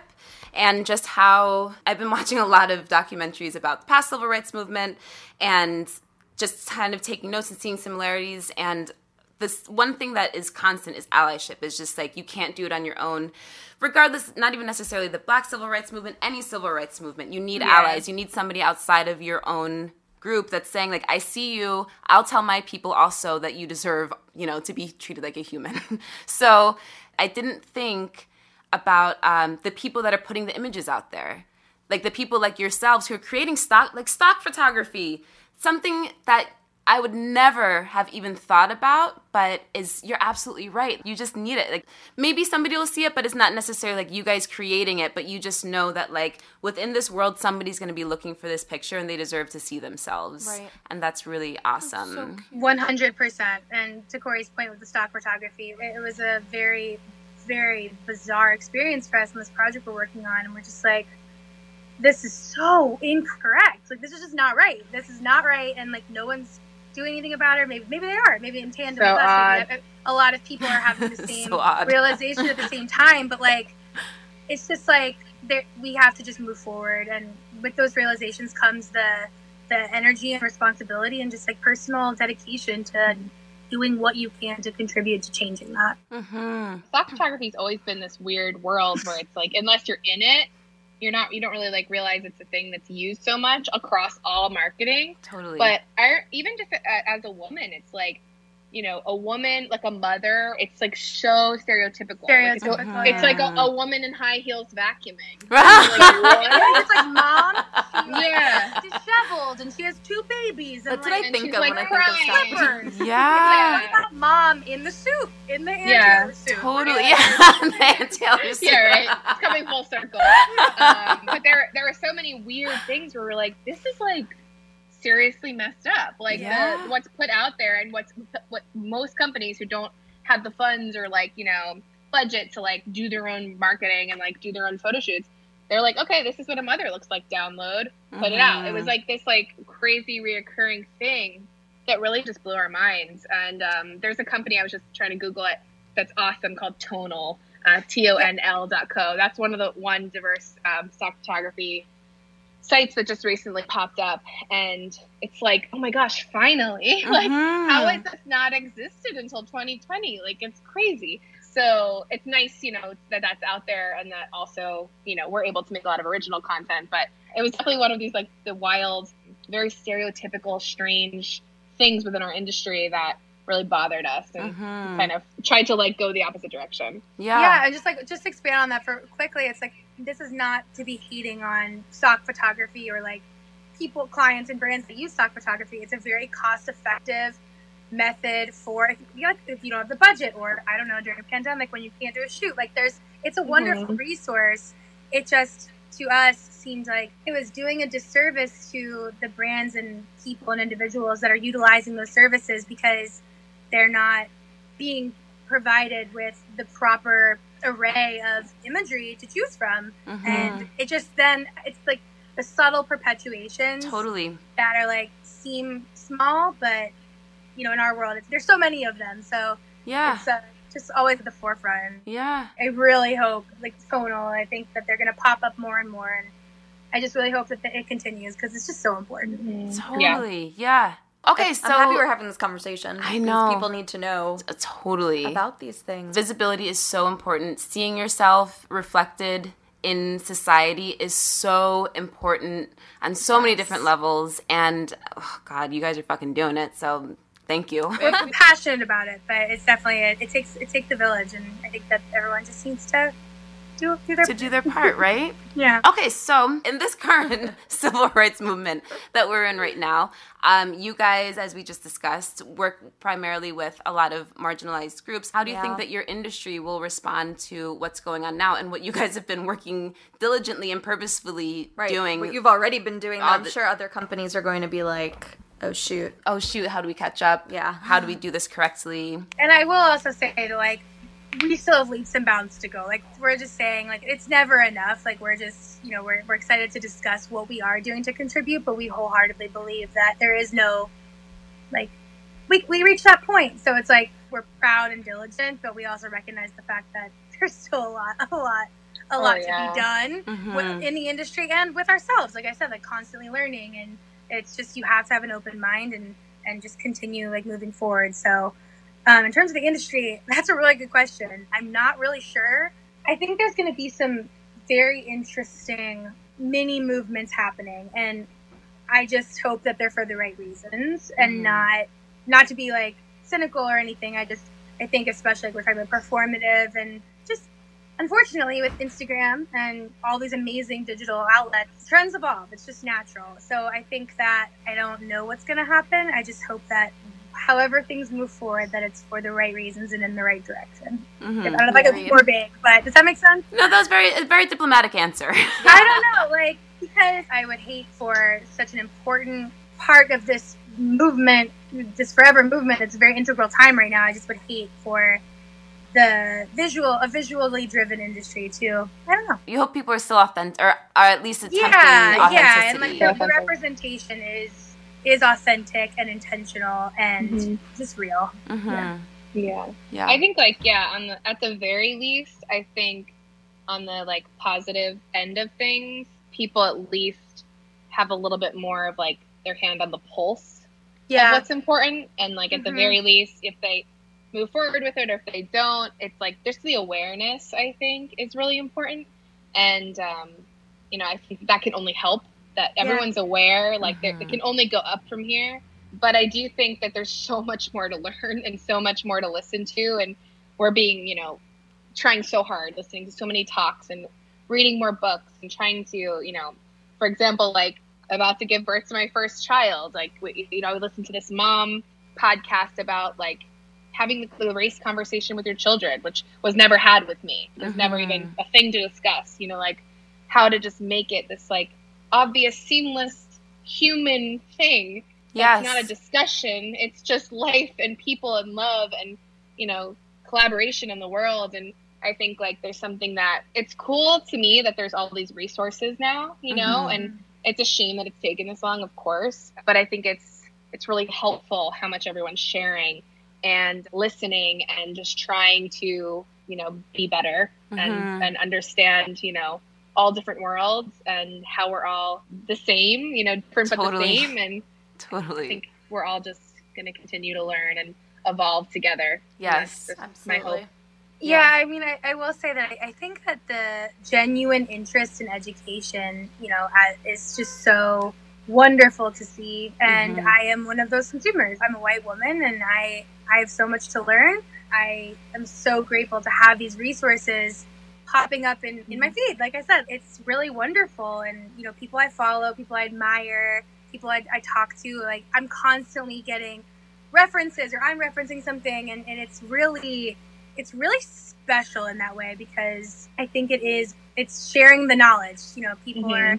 Speaker 1: and just how I've been watching a lot of documentaries about the past civil rights movement and just kind of taking notes and seeing similarities. And this one thing that is constant is allyship. Is just like you can't do it on your own. Regardless not even necessarily the black civil rights movement any civil rights movement you need yeah. allies. You need somebody outside of your own group that's saying like I see you, I'll tell my people also that you deserve, you know, to be treated like a human. so I didn't think about um, the people that are putting the images out there, like the people like yourselves who are creating stock, like stock photography, something that I would never have even thought about, but is you're absolutely right. You just need it. Like maybe somebody will see it, but it's not necessarily like you guys creating it, but you just know that like within this world somebody's going to be looking for this picture and they deserve to see themselves.
Speaker 2: Right.
Speaker 1: And that's really awesome.
Speaker 3: One hundred percent. And to Corey's point with the stock photography, it, it was a very, very bizarre experience for us in this project we're working on, and we're just like, this is so incorrect. Like this is just not right. This is not right, and like no one's doing anything about it. Maybe maybe they are. Maybe in tandem
Speaker 4: So
Speaker 3: with us. Maybe a lot of people are having the same
Speaker 1: odd.
Speaker 3: realization at the same time. But like, it's just like there, we have to just move forward, and with those realizations comes the the energy and responsibility, and just like personal dedication to doing what you can to contribute to changing that.
Speaker 1: hmm
Speaker 4: stock photography's always been this weird world where it's like unless you're in it you're not you don't really like realize it's a thing that's used so much across all marketing
Speaker 1: Totally.
Speaker 4: but I, even just uh, as a woman it's like you know a woman like a mother it's like so stereotypical Like, it's,
Speaker 3: Stereotypical,
Speaker 4: it's like a, a woman in high heels vacuuming Like, what?
Speaker 3: it's like mom, she,
Speaker 4: Yeah.
Speaker 3: disheveled, and she has two babies. And
Speaker 2: That's what
Speaker 3: like,
Speaker 2: I think of
Speaker 4: like,
Speaker 2: when I think of
Speaker 4: crying.
Speaker 2: stock.
Speaker 3: slippers.
Speaker 1: yeah.
Speaker 3: Like, what mom in the suit, in the Ann
Speaker 4: Yeah.
Speaker 3: Taylor suit?
Speaker 1: Totally.
Speaker 4: Yeah.
Speaker 1: Yeah. Taylor Swift.
Speaker 4: yeah, right. It's coming full circle. Um, but there, there are so many weird things where we're like, this is like seriously messed up. Like
Speaker 1: Yeah.
Speaker 4: the, what's put out there, and what's what most companies who don't have the funds or like you know budget to like do their own marketing and like do their own photo shoots. They're like, okay, this is what a mother looks like. Download, put it out. It was
Speaker 1: Mhm.
Speaker 4: like this like crazy reoccurring thing that really just blew our minds. And um, there's a company I was just trying to Google it that's awesome called Tonal, uh, T O N L dot co. That's one of the one diverse um, stock photography sites that just recently popped up, and it's like, oh my gosh, finally! like,
Speaker 1: Mhm.
Speaker 4: how has this not existed until 2020? Like, it's crazy. So it's nice, you know, that that's out there, and that also, you know, we're able to make a lot of original content. But it was definitely one of these like the wild, very stereotypical, strange things within our industry that really bothered us and
Speaker 1: Mhm.
Speaker 4: kind of tried to like go the opposite direction.
Speaker 1: Yeah.
Speaker 3: yeah, and just like just expand on that for quickly. It's like this is not to be hating on stock photography or like people, clients, and brands that use stock photography. It's a very cost-effective method for if you, like, if you don't have the budget or I don't know during a pandemic when you can't do a shoot. Like there's, it's a wonderful resource. It just to us seemed like it was doing a disservice to the brands and people and individuals that are utilizing those services because they're not being provided with the proper array of imagery to choose from
Speaker 1: Mhm.
Speaker 3: and it just then it's like the subtle perpetuations
Speaker 1: totally.
Speaker 3: that are like seem small but you know in our world it's, there's so many of them so
Speaker 1: Yeah.
Speaker 3: it's uh, just always at the forefront
Speaker 1: Yeah.
Speaker 3: i really hope like tonal i think that they're going to pop up more and more and i just really hope that it continues because it's just so important
Speaker 1: Totally. Yeah. Okay, so
Speaker 2: I'm happy we're having this conversation.
Speaker 1: I know.
Speaker 2: people need to know
Speaker 1: totally
Speaker 2: about these things.
Speaker 1: visibility is so important. Seeing yourself reflected in society is so important on so many different levels. And oh God, you guys are fucking doing it. So thank you.
Speaker 3: we're passionate about it but it's definitely it, it takes it takes the village and i think that everyone just needs to do, do their
Speaker 1: to do their part, right?
Speaker 3: yeah
Speaker 1: Okay, so in this current civil rights movement that we're in right now, um, you guys, as we just discussed, work primarily with a lot of marginalized groups. How do you
Speaker 2: Yeah.
Speaker 1: think that your industry will respond to what's going on now and what you guys have been working diligently and purposefully
Speaker 2: right.
Speaker 1: doing?
Speaker 2: What you've already been doing. I'm
Speaker 1: the-
Speaker 2: sure other companies are going to be like, oh shoot.
Speaker 1: oh shoot, how do we catch up?
Speaker 2: Yeah.
Speaker 1: How do we do this correctly?
Speaker 3: And I will also say like we still have leaps and bounds to go. Like we're just saying like it's never enough. Like we're just you know we're we're excited to discuss what we are doing to contribute, but we wholeheartedly believe that there is no like we we reached that point. So it's like we're proud and diligent, but we also recognize the fact that there's still a lot a lot a lot
Speaker 4: yeah.
Speaker 3: to be done
Speaker 1: Mhm.
Speaker 3: with, in the industry and with ourselves. Like I said, like constantly learning, and it's just you have to have an open mind and and just continue like moving forward. So, um, in terms of the industry, that's a really good question. I'm not really sure. I think there's going to be some very interesting mini movements happening, and I just hope that they're for the right reasons and
Speaker 1: Mhm.
Speaker 3: not not to be like cynical or anything. I just I think especially like we're talking about performative and just unfortunately with Instagram and all these amazing digital outlets, trends evolve. It's just natural. So I think that I don't know what's gonna happen. I just hope that however things move forward that it's for the right reasons and in the right direction.
Speaker 1: Mhm.
Speaker 3: I don't know if I could be more big, but does that make sense?
Speaker 1: No, that was very a very diplomatic answer.
Speaker 3: I don't know, like because I would hate for such an important part of this movement, this forever movement. It's a very integral time right now. I just would hate for the visual, a visually driven industry too. I don't know.
Speaker 1: you hope people are still authentic, or are at least attempting
Speaker 3: Yeah, yeah, and like the, the representation is is authentic and intentional and
Speaker 4: Mhm.
Speaker 3: just real.
Speaker 1: Mhm.
Speaker 4: Yeah.
Speaker 1: Yeah.
Speaker 4: I think like yeah, on the at the very least, I think on the like positive end of things, people at least have a little bit more of like their hand on the pulse of
Speaker 3: Yeah,
Speaker 4: what's important, and like at the
Speaker 3: Mhm.
Speaker 4: very least, if they move forward with it or if they don't, it's like just the awareness. I think is really important, and um, you know, I think that can only help that
Speaker 3: Yeah.
Speaker 4: everyone's aware. Like
Speaker 1: Mhm.
Speaker 4: it can only go up from here. But I do think that there's so much more to learn and so much more to listen to, and we're being, you know, trying so hard, listening to so many talks and reading more books and trying to, you know, for example, like about to give birth to my first child, like you know, I would listen to this mom podcast about like having the, race conversation with your children, which was never had with me. It was never
Speaker 1: Mhm.
Speaker 4: even a thing to discuss. You know, like how to just make it this like obvious, seamless human thing.
Speaker 1: yes.
Speaker 4: It's not a discussion. It's just life and people and love and you know collaboration in the world. And I think like there's something that it's cool to me that there's all these resources now. You know,
Speaker 1: Mhm.
Speaker 4: and it's a shame that it's taken this long, of course. But I think it's it's really helpful how much everyone's sharing and listening and just trying to you know be better
Speaker 1: Mhm.
Speaker 4: and and understand you know all different worlds and how we're all the same you know different but the same and
Speaker 1: totally, I
Speaker 4: think we're all just going to continue to learn and evolve together
Speaker 1: Yes,
Speaker 4: That's my
Speaker 1: absolutely.
Speaker 4: hope.
Speaker 3: Yeah, I mean, I, I will say that I, I think that the genuine interest in education, you know, uh, is just so wonderful to see. And
Speaker 1: Mhm.
Speaker 3: I am one of those consumers. I'm a white woman, and I I have so much to learn. I am so grateful to have these resources popping up in, in my feed. Like I said, it's really wonderful. And, you know, people I follow, people I admire, people I, I talk to, like, I'm constantly getting references or I'm referencing something. And, and it's really, it's really special in that way because I think it is, it's sharing the knowledge. You know, people
Speaker 4: Mhm.
Speaker 3: are,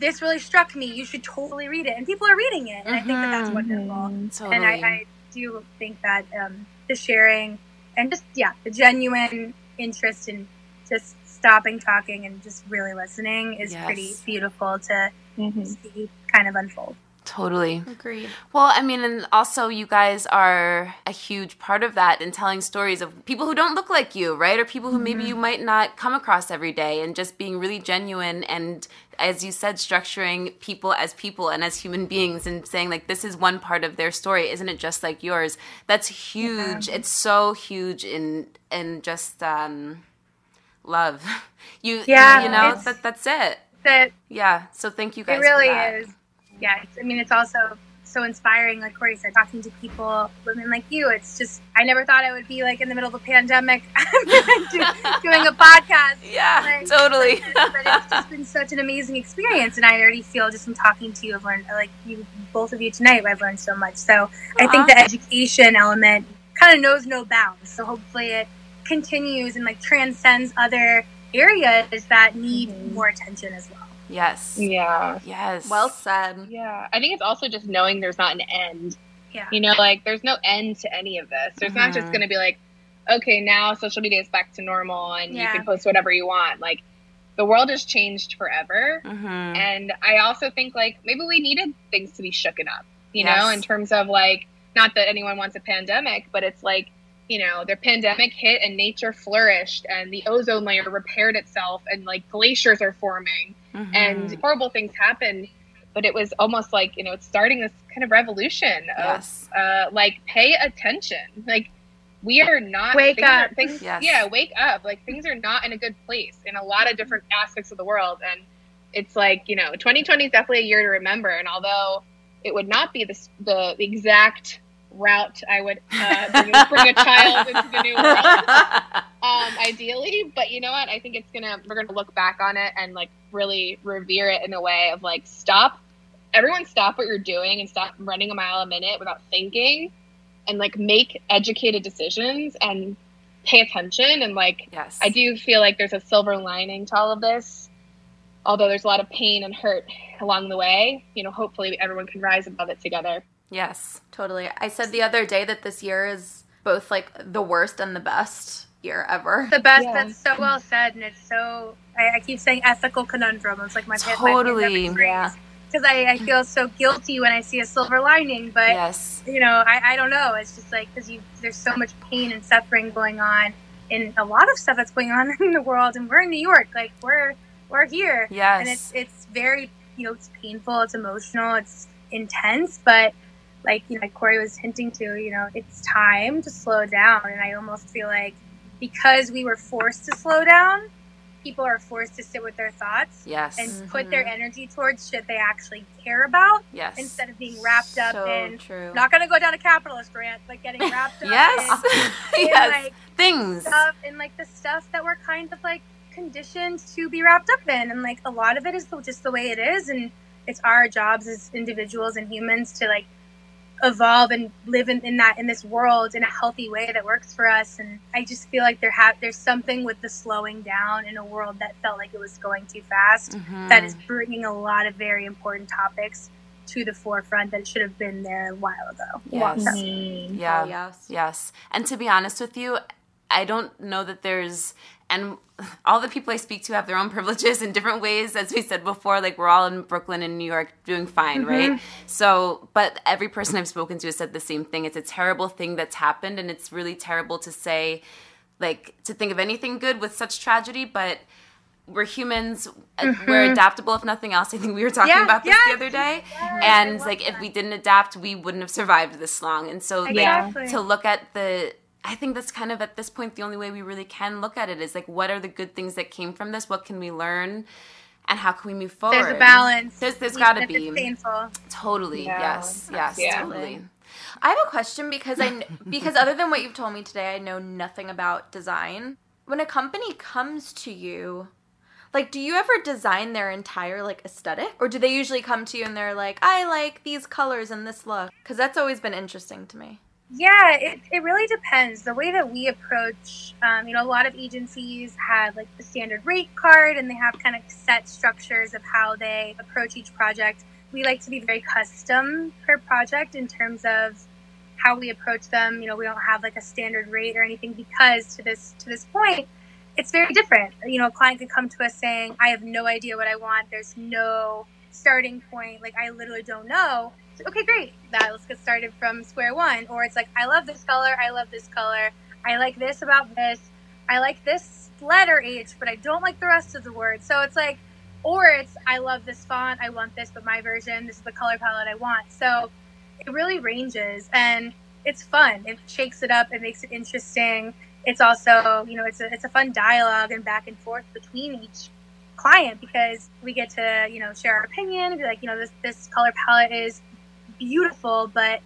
Speaker 3: this really struck me. You should totally read it. And people are reading it. And I think that that's
Speaker 1: Mhm.
Speaker 3: wonderful
Speaker 1: Totally.
Speaker 3: and I, I do think that um, the sharing and just yeah the genuine interest in just stopping talking and just really listening is
Speaker 1: Yes.
Speaker 3: pretty beautiful to
Speaker 4: Mm-hmm.
Speaker 3: see kind of unfold
Speaker 1: totally.
Speaker 2: Agreed.
Speaker 1: Well, I mean, and also you guys are a huge part of that in telling stories of people who don't look like you, right? Or people who maybe you might not come across every day and just being really genuine and, as you said, structuring people as people and as human beings and saying, like, this is one part of their story. Isn't it just like yours? That's huge. It's so huge in, in just, um, love. You
Speaker 3: Yeah,
Speaker 1: you know that that's it.
Speaker 3: that
Speaker 1: yeah so thank you guys
Speaker 3: it really is. Yeah it's, i mean it's also so inspiring like corey said talking to people women like you. It's just i never thought i would be like in the middle of a pandemic. Doing a podcast.
Speaker 1: Yeah
Speaker 3: Like,
Speaker 1: totally.
Speaker 3: but it's just been such an amazing experience and i already feel just from talking to you i've learned like you both of you tonight i've learned so much. So i think the education element kind of knows no bounds so hopefully it continues and like transcends other areas that need
Speaker 4: Mhm.
Speaker 3: more attention as well
Speaker 1: yes
Speaker 4: Yeah.
Speaker 1: yes
Speaker 2: Well said.
Speaker 4: Yeah. I think it's also just knowing there's not an end.
Speaker 3: yeah
Speaker 4: You know, like there's no end to any of this. There's not just
Speaker 1: Mhm.
Speaker 4: going to be like, okay, now social media is back to normal and
Speaker 3: Yeah.
Speaker 4: you can post whatever you want. Like the world has changed forever.
Speaker 1: hmm
Speaker 4: And I also think like maybe we needed things to be shooken up, you know, in terms of like, not that anyone wants a pandemic, but it's like, you know, the pandemic hit and nature flourished and the ozone layer repaired itself and like glaciers are forming
Speaker 1: Mm-hmm.
Speaker 4: and horrible things happen. But it was almost like, you know, it's starting this kind of revolution of
Speaker 1: yes
Speaker 4: uh, like pay attention. Like we are not
Speaker 3: Wake
Speaker 4: things are-
Speaker 3: up.
Speaker 4: things,
Speaker 1: Yes.
Speaker 4: Yeah, wake up. Like things are not in a good place in a lot of different aspects of the world, and it's like you know 2020 is definitely a year to remember and although it would not be the, the exact route i would uh, bring, bring, a child into the new world um, ideally but you know what i think it's gonna we're gonna look back on it and like really revere it in a way of like stop everyone stop what you're doing and stop running a mile a minute without thinking and like make educated decisions and pay attention and like
Speaker 1: yes.
Speaker 4: i do feel like there's a silver lining to all of this although there's a lot of pain and hurt along the way, you know, hopefully everyone can rise above it together.
Speaker 1: Yes,
Speaker 2: totally. I said the other day that this year is both like the worst and the best year ever.
Speaker 3: The best. Yeah. That's so well said, and it's so. I, I keep saying ethical conundrum. It's like my
Speaker 1: totally.
Speaker 3: My yeah. Because I, I feel so guilty when I see a silver lining, but
Speaker 1: yes.
Speaker 3: you know, I, I don't know. It's just like because you there's so much pain and suffering going on in a lot of stuff that's going on in the world, and we're in New York. Like we're we're here.
Speaker 1: Yes.
Speaker 3: And it's it's very you know it's painful, it's emotional, it's intense, but like you know like Corey was hinting to, you know, it's time to slow down, and I almost feel like because we were forced to slow down, people are forced to sit with their thoughts
Speaker 1: yes.
Speaker 3: and mm-hmm. put their energy towards shit they actually care about
Speaker 1: yes.
Speaker 3: instead of being wrapped up
Speaker 2: so
Speaker 3: in
Speaker 2: true.
Speaker 3: not gonna go down a capitalist rant but getting wrapped up
Speaker 1: yes.
Speaker 3: in, in
Speaker 1: yes.
Speaker 3: like
Speaker 1: things
Speaker 3: stuff and like the stuff that we're kind of like conditioned to be wrapped up in and like a lot of it is just the way it is and it's our jobs as individuals and humans to like evolve and live in, in that in this world in a healthy way that works for us and i just feel like there have there's something with the slowing down in a world that felt like it was going too fast
Speaker 1: mm-hmm.
Speaker 3: that is bringing a lot of very important topics to the forefront that should have been there a while ago
Speaker 1: yes.
Speaker 2: Mm-hmm.
Speaker 1: yeah
Speaker 2: oh, yes
Speaker 1: yes and to be honest with you I don't know that there's and all the people I speak to have their own privileges in different ways. As we said before, like we're all in Brooklyn and New York doing fine, mm-hmm. right? So, but every person I've spoken to has said the same thing. It's a terrible thing that's happened, and it's really terrible to say, like, to think of anything good with such tragedy, but we're humans mm-hmm. we're adaptable if nothing else i think we were talking yeah, about this yeah. the other day and like that. if we didn't adapt we wouldn't have survived this long and so
Speaker 3: exactly.
Speaker 1: like to look at the I think that's kind of at this point the only way we really can look at it is like what are the good things that came from this? What can we learn? And how can we move forward?
Speaker 3: There's a balance.
Speaker 1: There's, there's got to be.
Speaker 3: painful.
Speaker 1: Totally. Yeah. Yes. Yes.
Speaker 4: Yeah.
Speaker 1: Totally.
Speaker 2: I have a question because I because other than what you've told me today, I know nothing about design. When a company comes to you, like do you ever design their entire like aesthetic or do they usually come to you and they're like, "I like these colors and this look?" Cuz that's always been interesting to me.
Speaker 3: Yeah, it, it really depends. The way that we approach, um, you know, a lot of agencies have like the standard rate card and they have kind of set structures of how they approach each project. We like to be very custom per project in terms of how we approach them. You know, we don't have like a standard rate or anything because to this to this point, it's very different. You know, a client could come to us saying, "I have no idea what I want. There's no starting point. Like I literally don't know." Okay, great. That let's get started from square one. Or it's like, I love this color. I love this color. I like this about this. I like this letter H, but I don't like the rest of the word. So it's like, or it's, I love this font. I want this, but my version, this is the color palette I want. So it really ranges and it's fun. It shakes it up. It makes it interesting. It's also, you know, it's a, it's a fun dialogue and back and forth between each client because we get to, you know, share our opinion, be like, you know, this, this color palette is beautiful, but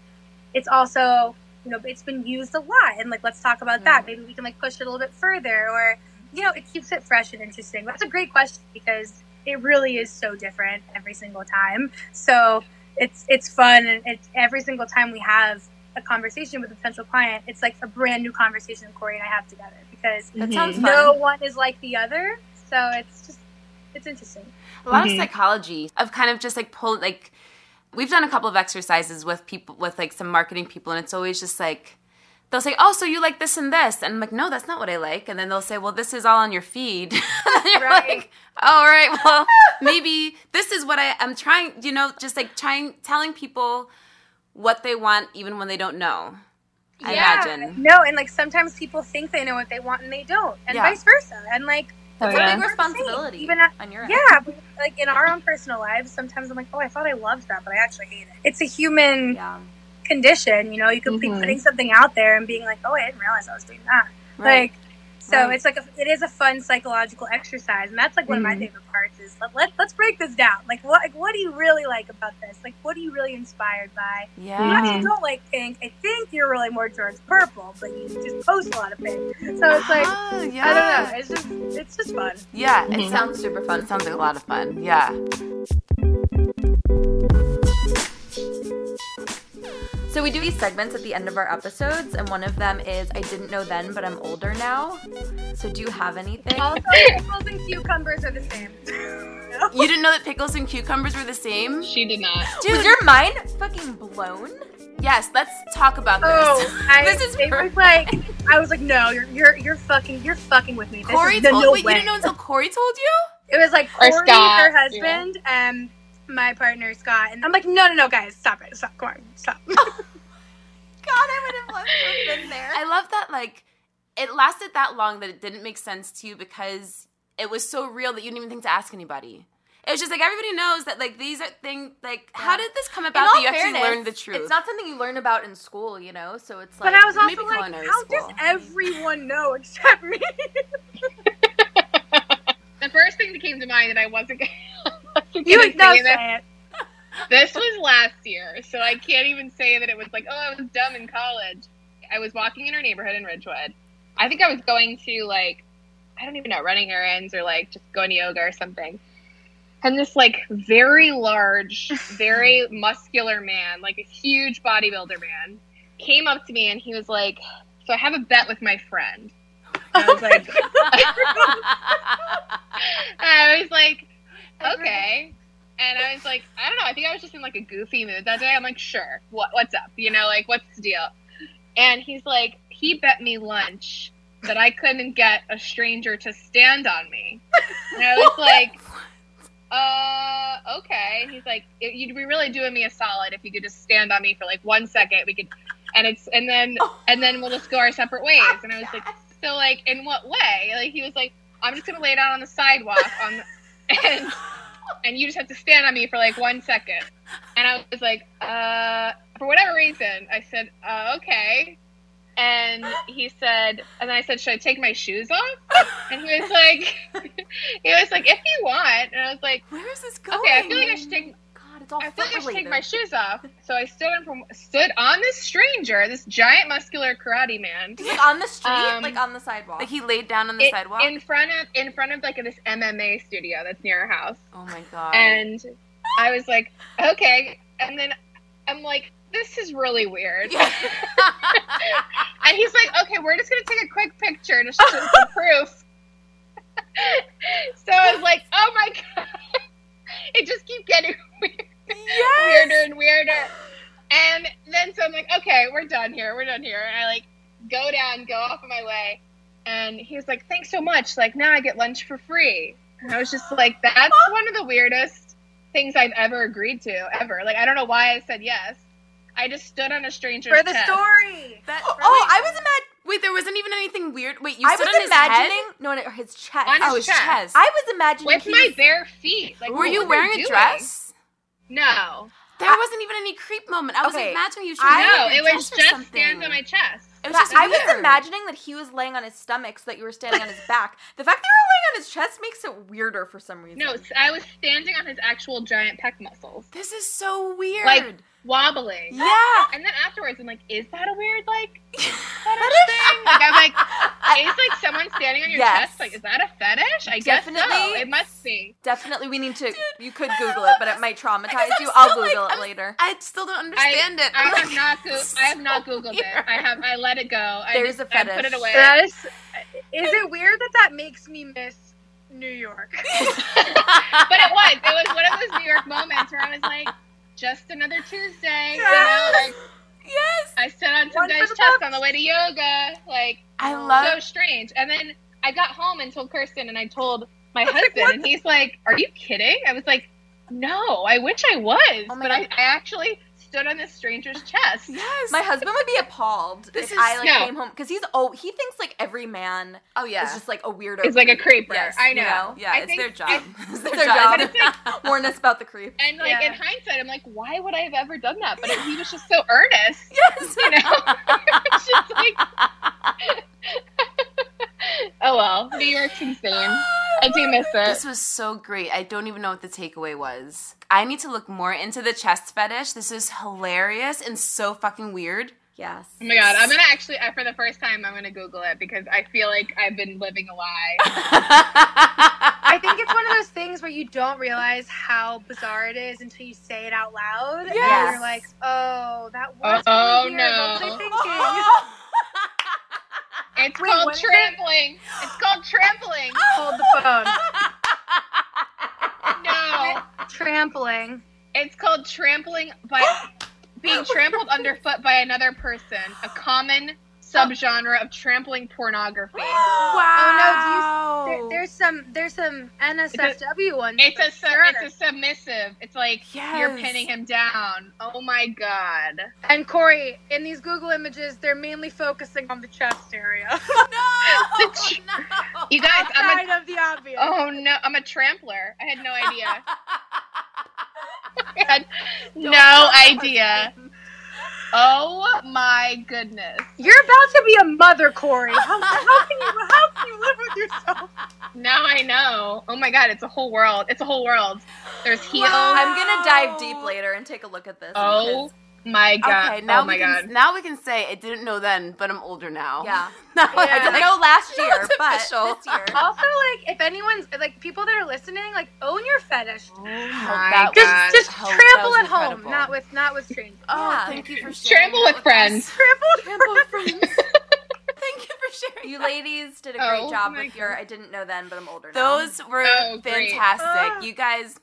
Speaker 3: it's also you know it's been used a lot, and like let's talk about that. Mm. Maybe we can like push it a little bit further, or you know, it keeps it fresh and interesting. That's a great question because it really is so different every single time. So it's it's fun, and it's every single time we have a conversation with a potential client, it's like a brand new conversation Corey and I have together because
Speaker 1: that sounds
Speaker 3: no one is like the other. So it's just it's interesting.
Speaker 1: A lot mm-hmm. of psychology of kind of just like pull like we've done a couple of exercises with people with like some marketing people and it's always just like they'll say oh so you like this and this and i'm like no that's not what i like and then they'll say well this is all on your feed you're right. like oh, all right well maybe this is what i am trying you know just like trying telling people what they want even when they don't know I
Speaker 3: yeah,
Speaker 1: imagine.
Speaker 3: No, and like sometimes people think they know what they want and they don't, and yeah. vice versa. And like
Speaker 2: that's oh, yeah. a big responsibility. Even at, on your
Speaker 3: end. Yeah, like in our own personal lives, sometimes I'm like, oh, I thought I loved that, but I actually hate it. It's a human yeah. condition, you know. You could mm-hmm. be putting something out there and being like, oh, I didn't realize I was doing that. Right. Like, So
Speaker 6: Right.
Speaker 3: it's like a, it is a fun psychological exercise, and that's like one of my favorite parts. Is let, let let's break this down. Like what like what do you really like about this? Like what are you really inspired by? You
Speaker 6: Yeah.
Speaker 3: actually don't like pink. I think you're really more towards purple, but you just post a lot of pink. So it's like
Speaker 6: Ah, yeah.
Speaker 3: I don't know. It's just it's just fun.
Speaker 6: Yeah, it sounds super fun. It sounds like a lot of fun. Yeah.
Speaker 2: So we do these segments at the end of our episodes, and one of them is I didn't know then, but I'm older now. So do you have anything?
Speaker 3: Also, pickles and cucumbers are the same.
Speaker 6: You didn't know that pickles and cucumbers were the same?
Speaker 4: She did not.
Speaker 2: Was your mind fucking blown?
Speaker 6: Yes, let's talk about this.
Speaker 3: Oh, I,
Speaker 6: this is
Speaker 3: it was
Speaker 6: perfect.
Speaker 3: like I was like, no, you're you're you're fucking you're fucking with me. This
Speaker 6: Corey
Speaker 3: is
Speaker 6: told
Speaker 3: no
Speaker 6: wait,
Speaker 3: way.
Speaker 6: you didn't know until Corey told you?
Speaker 3: It was like Corey,
Speaker 4: Scott,
Speaker 3: her husband, and my partner Scott, and I'm like, no, no, no, guys, stop it, stop, Corey, stop.
Speaker 2: God, I would have loved to have been there.
Speaker 6: I love that like it lasted that long that it didn't make sense to you because it was so real that you didn't even think to ask anybody. It was just like everybody knows that like these are things like how did this come about
Speaker 2: all
Speaker 6: that you
Speaker 2: fairness,
Speaker 6: actually learned the truth?
Speaker 2: It's not something you learn about in school, you know. So it's like
Speaker 3: but I was
Speaker 6: maybe
Speaker 3: also like, how
Speaker 6: school.
Speaker 3: does everyone know except me?
Speaker 4: The first thing that came to mind that I wasn't gonna, wasn't
Speaker 3: you
Speaker 4: gonna say
Speaker 3: it.
Speaker 4: this was last year, so I can't even say that it was like, oh, I was dumb in college. I was walking in our neighborhood in Ridgewood. I think I was going to like, I don't even know, running errands or like just going to yoga or something. And this like very large, very muscular man, like a huge bodybuilder man, came up to me and he was like, "So I have a bet with my friend." I was like, I was like, okay. And I was like, I don't know. I think I was just in like a goofy mood that day. I'm like, sure. What what's up? You know, like what's the deal? And he's like, he bet me lunch that I couldn't get a stranger to stand on me. And I was like, uh, okay. He's like, you'd be really doing me a solid if you could just stand on me for like one second. We could, and it's, and then, and then we'll just go our separate ways. And I was like, so like, in what way? Like, he was like, I'm just gonna lay down on the sidewalk on, and and you just have to stand on me for like one second. And I was like, uh, for whatever reason, I said, uh, okay. And he said, and then I said, should I take my shoes off? And he was like, he was like, if you want. And I was like,
Speaker 6: Where is this going?
Speaker 4: okay, I feel like I should take,
Speaker 2: it's all
Speaker 4: I feel like I
Speaker 2: foot
Speaker 4: should take my shoes off. So I stood on, from, stood on this stranger, this giant muscular karate man.
Speaker 2: Like on the street,
Speaker 4: Um,
Speaker 2: like on the sidewalk.
Speaker 6: Like he laid down on the
Speaker 4: It-
Speaker 6: sidewalk.
Speaker 4: in front of in front of like this MMA studio that's near our house.
Speaker 6: oh my god.
Speaker 4: And I was like, okay. And then I'm like, this is really weird.
Speaker 6: Yeah.
Speaker 4: And he's like, okay, we're just gonna take a quick picture to show some proof. so I was like, oh my god, it just keeps getting weird, weirder and weirder. And then so I'm like, okay, we're done here, we're done here. And I like go down, go off of my way, and he was like, thanks so much. Like now I get lunch for free. And I was just like, that's one of the weirdest things I've ever agreed to, ever. Like I don't know why I said yes. I just stood on a stranger's
Speaker 3: For the
Speaker 4: chest.
Speaker 3: story.
Speaker 6: That-
Speaker 2: oh, oh I was imagine.
Speaker 6: Wait, there wasn't even anything weird. Wait, you
Speaker 2: I
Speaker 6: stood
Speaker 2: was
Speaker 6: on his
Speaker 2: imagining.
Speaker 6: head?
Speaker 2: No, no, his chest.
Speaker 4: On his
Speaker 6: Oh, his
Speaker 4: chest.
Speaker 6: chest.
Speaker 2: I was imagining
Speaker 4: with
Speaker 2: he
Speaker 4: my
Speaker 2: was-
Speaker 4: bare feet. Like,
Speaker 6: Were you
Speaker 4: was I
Speaker 6: wearing a dress?
Speaker 4: No,
Speaker 6: There wasn't even any creep moment. I was
Speaker 2: Okay,
Speaker 6: imagining you.
Speaker 2: I-
Speaker 4: no, it was just
Speaker 6: something.
Speaker 4: stands on my chest.
Speaker 6: It was
Speaker 2: But
Speaker 6: just
Speaker 2: I was imagining that he was laying on his stomach so that you were standing on his back. The fact that you were laying on his chest makes it weirder for some reason.
Speaker 4: No, I was standing on his actual giant pec muscles,
Speaker 6: This is so weird.
Speaker 4: like wobbling.
Speaker 6: yeah.
Speaker 4: And then afterwards, I'm like, is that a weird like fetish thing? Like I'm like, it's like someone standing on your
Speaker 2: Yes.
Speaker 4: chest? Like, is that a fetish? I guess so.
Speaker 2: Definitely.
Speaker 4: It must be.
Speaker 2: Definitely, we need to. you could Google it, but it might traumatize you. I'll
Speaker 6: still, like,
Speaker 2: Google it
Speaker 6: I'm-
Speaker 2: later.
Speaker 6: I still don't
Speaker 4: I,
Speaker 6: understand it.
Speaker 4: I
Speaker 6: I'm
Speaker 4: have
Speaker 6: like,
Speaker 4: not. Go-
Speaker 6: it's
Speaker 4: I have not
Speaker 6: so
Speaker 4: googled it. I have. I let it go. I
Speaker 2: There's
Speaker 4: just,
Speaker 2: a
Speaker 4: I put it away.
Speaker 3: That is. Is it weird that that makes me miss New York?
Speaker 4: but it was. It was one of those New York moments where I was like, just another Tuesday. You know, like
Speaker 6: yes.
Speaker 4: I stood on some
Speaker 3: One
Speaker 4: guy's chest
Speaker 3: books.
Speaker 4: on the way to yoga. Like
Speaker 6: I love so
Speaker 4: strange. And then I got home and told Kirsten, and I told my
Speaker 3: like,
Speaker 4: husband,
Speaker 3: what
Speaker 4: and he's like, "Are you kidding?" I was like, "No, I wish I was,
Speaker 2: Oh
Speaker 4: but. I, I actually stood on this stranger's chest."
Speaker 6: Yes.
Speaker 2: My husband would be appalled
Speaker 6: This
Speaker 2: if
Speaker 6: is-
Speaker 2: I like
Speaker 4: No.
Speaker 2: came home because he's oh he thinks like every man
Speaker 6: oh yeah.
Speaker 2: is just like a weirdo.
Speaker 4: It's like a creeper.
Speaker 2: Yes,
Speaker 4: I
Speaker 2: you
Speaker 4: know.
Speaker 2: know?
Speaker 6: yeah,
Speaker 4: I
Speaker 6: it's
Speaker 4: think
Speaker 6: their job.
Speaker 4: I-
Speaker 6: it's
Speaker 2: It's
Speaker 6: their,
Speaker 2: their
Speaker 6: job.
Speaker 2: job. Warn us about the creep.
Speaker 4: and like
Speaker 3: Yeah.
Speaker 4: in hindsight, I'm like, why would I have ever done that? But he was just so earnest.
Speaker 6: yes.
Speaker 4: You know, it's just like, Oh, New York's insane. I do miss it.
Speaker 1: This was so great. I don't even know what the takeaway was. I need to look more into the chest fetish. This is hilarious and so fucking weird.
Speaker 2: Yes.
Speaker 4: Oh my god, I'm gonna actually, I- for the first time, I'm gonna Google it because I feel like I've been living a lie.
Speaker 3: I think it's one of those things where you don't realize how bizarre it is until you say it out loud. And you're like, oh, that was
Speaker 4: Oh,
Speaker 3: really weird. What was I
Speaker 4: no.
Speaker 3: thinking?
Speaker 4: It's
Speaker 3: Wait,
Speaker 4: called
Speaker 3: what is it?
Speaker 4: trampling. It's called trampling.
Speaker 3: Hold the phone.
Speaker 4: No,
Speaker 3: Trampling.
Speaker 4: it's called trampling by being trampled underfoot by another person. A common subgenre of trampling pornography. wow.
Speaker 3: Oh no, you, there, there's some there's some NSFW ones.
Speaker 4: It's a sub,
Speaker 3: sure.
Speaker 4: it's a submissive. It's like you're pinning him down. Oh my god.
Speaker 3: And Corey, in these Google images, they're mainly focusing on the chest area.
Speaker 1: no, oh, no.
Speaker 4: You guys, I'm
Speaker 3: Outside
Speaker 4: a
Speaker 3: of the obvious.
Speaker 4: oh no, I'm a trampler. I had no idea. I had no idea. Oh my goodness.
Speaker 3: You're about to be a mother, Corey. How, how can you how can you live with yourself?
Speaker 4: Now I know. Oh my god, it's a whole world. It's a whole world. There's heels.
Speaker 2: I'm gonna dive deep later and take a look at this.
Speaker 4: Oh my god.
Speaker 1: Okay, oh now
Speaker 4: oh my
Speaker 1: we can
Speaker 4: god.
Speaker 1: now we can say I didn't know then, but I'm older now.
Speaker 2: Yeah.
Speaker 1: now
Speaker 3: Yeah.
Speaker 1: I
Speaker 2: I didn't
Speaker 1: like,
Speaker 2: know last year,
Speaker 1: it's
Speaker 2: but
Speaker 1: official.
Speaker 2: this year.
Speaker 3: Also, like, if anyone's like people that are listening, like, own your fetish.
Speaker 4: Oh, oh my
Speaker 1: that
Speaker 3: Just
Speaker 4: God.
Speaker 3: just
Speaker 1: Oh,
Speaker 3: trample
Speaker 1: was
Speaker 3: at home, not with not with strangers.
Speaker 1: Oh,
Speaker 2: Yeah.
Speaker 1: thank you for sharing.
Speaker 4: Trample
Speaker 1: that
Speaker 4: with friends.
Speaker 3: Trample with
Speaker 1: Trample
Speaker 3: friends.
Speaker 1: friends. thank you for sharing.
Speaker 2: You ladies did a great
Speaker 4: Oh
Speaker 2: job
Speaker 4: my
Speaker 2: with your I didn't know then, but I'm older now.
Speaker 1: Those were
Speaker 4: Oh,
Speaker 1: fantastic.
Speaker 3: Ah.
Speaker 1: You guys,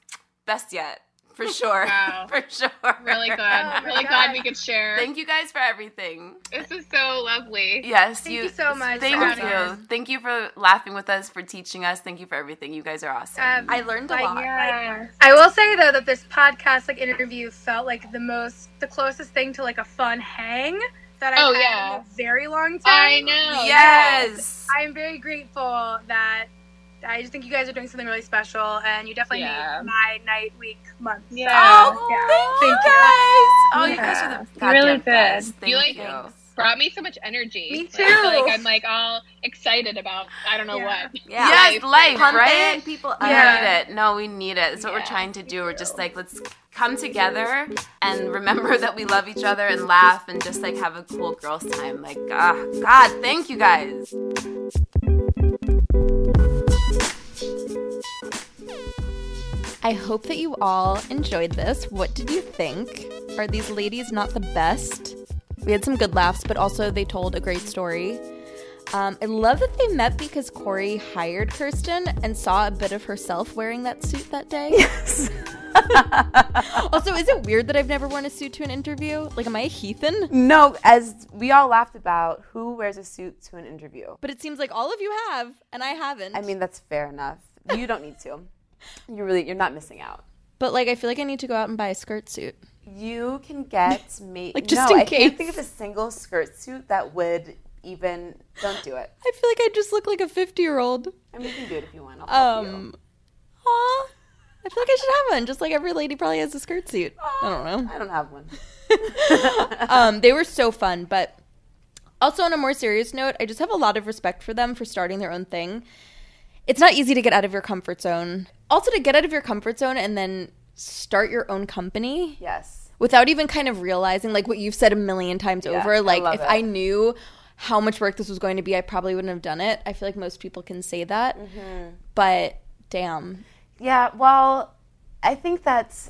Speaker 1: best yet, for sure.
Speaker 4: Wow.
Speaker 1: For sure.
Speaker 4: Really good.
Speaker 3: Oh
Speaker 4: really
Speaker 3: God.
Speaker 4: glad we could share.
Speaker 1: Thank you guys for everything.
Speaker 4: This is so lovely.
Speaker 1: Yes,
Speaker 3: Thank you so much
Speaker 1: Thank
Speaker 3: for
Speaker 1: you.
Speaker 3: having us.
Speaker 1: Thank you for laughing with us, for teaching us. Thank you for everything. You guys are awesome.
Speaker 3: Um,
Speaker 2: I learned a
Speaker 3: like,
Speaker 2: lot.
Speaker 4: Yeah.
Speaker 3: I will say though that this podcast like interview felt like the most the closest thing to like a fun hang that I've
Speaker 4: Oh,
Speaker 3: had
Speaker 4: yeah.
Speaker 3: in a very long time.
Speaker 4: I know.
Speaker 1: yes.
Speaker 3: I am very grateful that I just think you guys are doing something really special and you definitely
Speaker 4: Yeah.
Speaker 3: made my night, week, month. So,
Speaker 4: Yeah.
Speaker 1: Oh,
Speaker 3: yeah.
Speaker 1: thank you
Speaker 3: Thank you.
Speaker 1: guys. Oh, you guys are the goddamn
Speaker 4: really did.
Speaker 1: best. Thank
Speaker 4: You, like,
Speaker 1: you.
Speaker 4: Brought me so much energy.
Speaker 3: Me
Speaker 4: Like, I feel
Speaker 3: too.
Speaker 4: like I'm like all excited about I don't know
Speaker 3: Yeah.
Speaker 4: what.
Speaker 2: Yeah.
Speaker 1: Yes, life,
Speaker 2: Pumping
Speaker 1: right?
Speaker 2: people up.
Speaker 1: We
Speaker 3: Yeah.
Speaker 1: need it. No, we need it. That's what we're trying to do. We're just like, let's come together and remember that we love each other and laugh and just like have a cool girls' time. Like, ah, God, thank you guys.
Speaker 2: I hope that you all enjoyed this. What did you think? Are these ladies not the best? We had some good laughs, but also they told a great story. Um, I love that they met because Corey hired Kirsten and saw a bit of herself wearing that suit that day. Yes. also, is it weird that I've never worn a suit to an interview? Like, am I a heathen?
Speaker 6: No, as we all laughed about, who wears a suit to an interview?
Speaker 2: But it seems like all of you have, and I haven't.
Speaker 6: I mean, that's fair enough. You don't need to. You really, you're not missing out.
Speaker 2: but like, I feel like I need to go out and buy a skirt suit.
Speaker 6: You can get me
Speaker 2: Like, just
Speaker 6: no,
Speaker 2: in
Speaker 6: I
Speaker 2: case.
Speaker 6: can't think of a single skirt suit that would even. Don't do it.
Speaker 2: I feel like I just look like a 50 year old.
Speaker 6: I mean, you can do it if you want. I'll help you.
Speaker 2: Um, aw. I feel like I should have one, just like every lady probably has a skirt suit. I don't know.
Speaker 6: I don't have one.
Speaker 2: um, they were so fun, but also on a more serious note, I just have a lot of respect for them for starting their own thing. It's not easy to get out of your comfort zone. Also, to get out of your comfort zone and then start your own company
Speaker 6: Yes.
Speaker 2: without even kind of realizing, like what you've said a million times
Speaker 6: Yeah,
Speaker 2: over. Like,
Speaker 6: love
Speaker 2: if
Speaker 6: it.
Speaker 2: I knew how much work this was going to be, I probably wouldn't have done it. I feel like most people can say that,
Speaker 6: Mm-hmm.
Speaker 2: but damn,
Speaker 6: Yeah, well, I think that's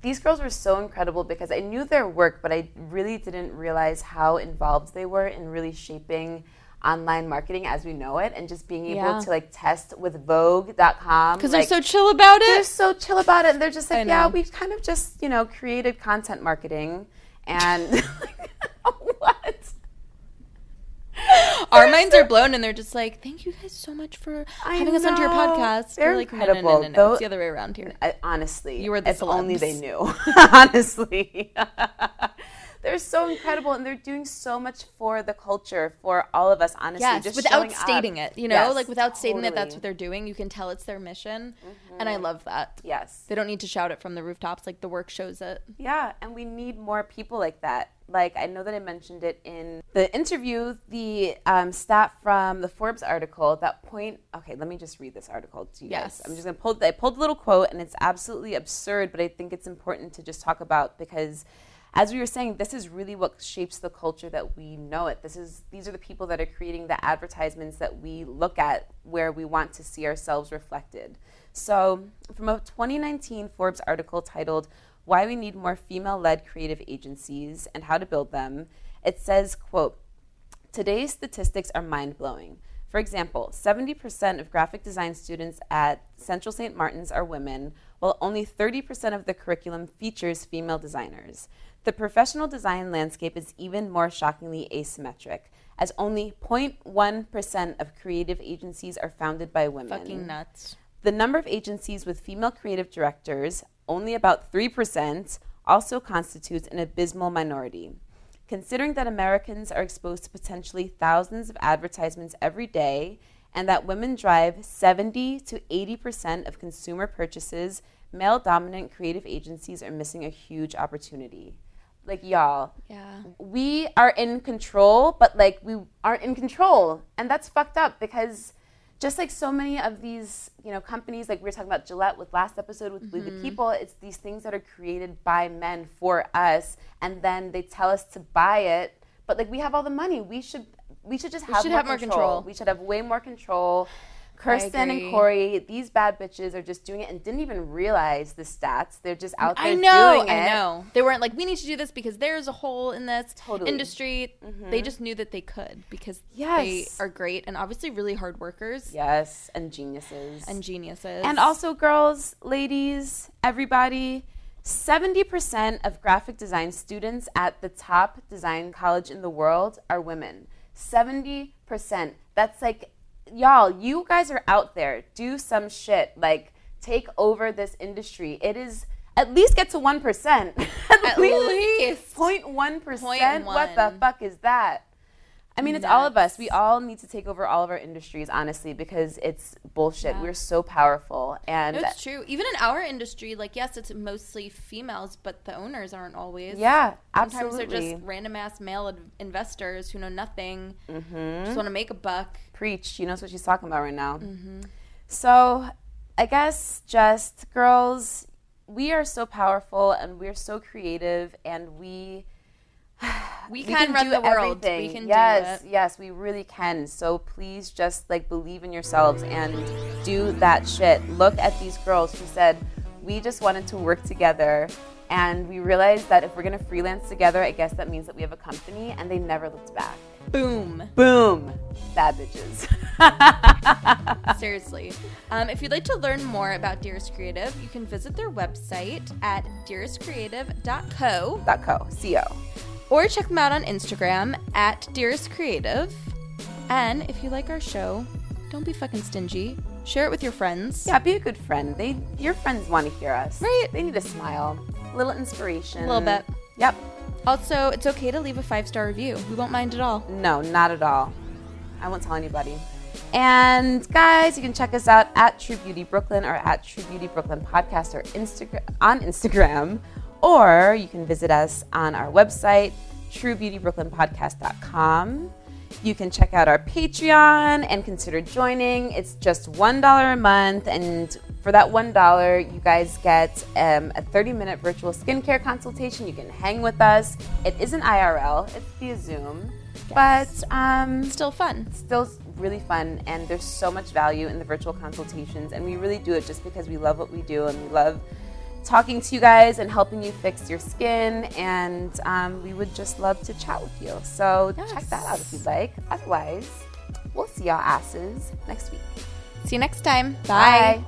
Speaker 6: these girls were so incredible because I knew their work, but I really didn't realize how involved they were in really shaping online marketing as we know it and just being able
Speaker 2: Yeah.
Speaker 6: to like test with Vogue.com.
Speaker 2: because
Speaker 6: like,
Speaker 2: they're so chill about it they're
Speaker 6: so chill about it and they're just like, yeah,
Speaker 2: know.
Speaker 6: we kind of just, you know, created content marketing and what?
Speaker 2: Our minds are blown, and they're just like, "Thank you guys so much for
Speaker 6: I
Speaker 2: having us onto your podcast."
Speaker 6: They're
Speaker 2: We're like, no, no, no, no,
Speaker 6: incredible.
Speaker 2: no.
Speaker 6: Though-
Speaker 2: It's the other way around here.
Speaker 6: I, honestly,
Speaker 2: You were the
Speaker 6: if only they knew. honestly, they're so incredible, and they're doing so much for the culture, for all of us. Honestly,
Speaker 2: Yes,
Speaker 6: just
Speaker 2: without
Speaker 6: showing up.
Speaker 2: stating it, you know,
Speaker 6: Yes,
Speaker 2: like without stating that that's what they're doing, you can tell it's their mission, and I love that.
Speaker 6: Yes,
Speaker 2: They don't need to shout it from the rooftops; like the work shows it.
Speaker 6: yeah, and we need more people like that
Speaker 1: like I know that I mentioned it in the interview, the um, stat from the Forbes article that point. Okay, let me just read this article to you
Speaker 2: Yes.
Speaker 1: guys. I'm just gonna pull. I pulled a little quote, and it's absolutely absurd, but I think it's important to just talk about because. As we were saying, this is really what shapes the culture that we know it. This is these are the people that are creating the advertisements that we look at where we want to see ourselves reflected. So, from a 2019 Forbes article titled why we need more female-led creative agencies and how to build them it says quote today's statistics are mind-blowing for example 70% of graphic design students at central st martin's are women while only 30% of the curriculum features female designers the professional design landscape is even more shockingly asymmetric as only 0.1% of creative agencies are founded by women
Speaker 2: Fucking nuts.
Speaker 1: the number of agencies with female creative directors, only about 3%, also constitutes an abysmal minority. Considering that Americans are exposed to potentially thousands of advertisements every day and that women drive 70 to 80% of consumer purchases, male dominant creative agencies are missing a huge opportunity. Like, y'all,
Speaker 2: Yeah.
Speaker 1: we are in control, but like we aren't in control. And that's fucked up because just like so many of these, you know, companies, like we were talking about Gillette with last episode with We the mm-hmm. People, it's these things that are created by men for us, and then they tell us to buy it. But like we have all the money, we should we should just have,
Speaker 2: should
Speaker 1: more,
Speaker 2: have more
Speaker 1: control.
Speaker 2: control.
Speaker 1: We should have way more control. Kirsten and Corey, these bad bitches are just doing it and didn't even realize the stats. They're just out there
Speaker 2: I know,
Speaker 1: doing it.
Speaker 2: I know. They weren't like, we need to do this because there's a hole in this
Speaker 1: Totally. Mm-hmm.
Speaker 2: industry. They just knew that they could because
Speaker 1: Yes.
Speaker 2: they are great and obviously really hard workers
Speaker 1: Yes, and geniuses.
Speaker 2: and geniuses.
Speaker 1: And also, girls, ladies, everybody, 70% of graphic design students at the top design college in the world are women. 70%. That's like, y'all, you guys are out there. Do some shit. Like, take over this industry. It is. At least get to 1%. at,
Speaker 2: At least.
Speaker 1: 0.1%. What the fuck is that? I mean, it's all of us. We all need to take over all of our industries, honestly, because it's bullshit. We're so powerful, and
Speaker 2: No, it's true. Even in our industry, like yes, it's mostly females, but the owners aren't always.
Speaker 1: yeah, absolutely.
Speaker 2: Sometimes they're just random ass male investors who know nothing,
Speaker 1: Mm-hmm.
Speaker 2: just want to make a buck.
Speaker 1: Preach. She knows what she's talking about right now. So, I guess just girls, we are so powerful and we're so creative, and we
Speaker 2: We
Speaker 1: we
Speaker 2: can, run
Speaker 1: do
Speaker 2: the world.
Speaker 1: everything.
Speaker 2: We can
Speaker 1: yes,
Speaker 2: do it.
Speaker 1: yes, we really can. So please just like believe in yourselves and do that shit. Look at these girls who said we just wanted to work together and we realized that if we're going to freelance together, I guess that means that we have a company and they never looked back.
Speaker 2: Boom.
Speaker 1: Boom. Bad bitches.
Speaker 2: Seriously. Um, if you'd like to learn more about Dearest Creative, you can visit their website at dearestcreative.co
Speaker 1: co. C-O.
Speaker 2: Or check them out on Instagram at Dearest Creative. And if you like our show, don't be fucking stingy. Share it with your friends.
Speaker 1: Yeah, be a good friend. They, your friends want to hear us.
Speaker 2: Right.
Speaker 1: They need a smile, a little inspiration.
Speaker 2: A little bit.
Speaker 1: Yep.
Speaker 2: Also, it's okay to leave a five star review. We won't mind at all.
Speaker 1: No, not at all. I won't tell anybody. And guys, you can check us out at True Beauty Brooklyn or at True Beauty Brooklyn Podcast or Instagram on Instagram, or you can visit us on our website, TrueBeautyBrooklynPodcast.com. You can check out our Patreon and consider joining. It's just $1 a month. And for that $1, you guys get um, a 30 minute virtual skincare consultation. You can hang with us. It isn't IRL, it's via Zoom. But um,
Speaker 2: Still fun.
Speaker 1: still really fun and there's so much value in the virtual consultations and we really do it just because we love what we do and we love talking to you guys and helping you fix your skin and um, we would just love to chat with you. So check that out if you'd like. Otherwise we'll see y'all asses next week.
Speaker 2: See you next time.
Speaker 1: bye.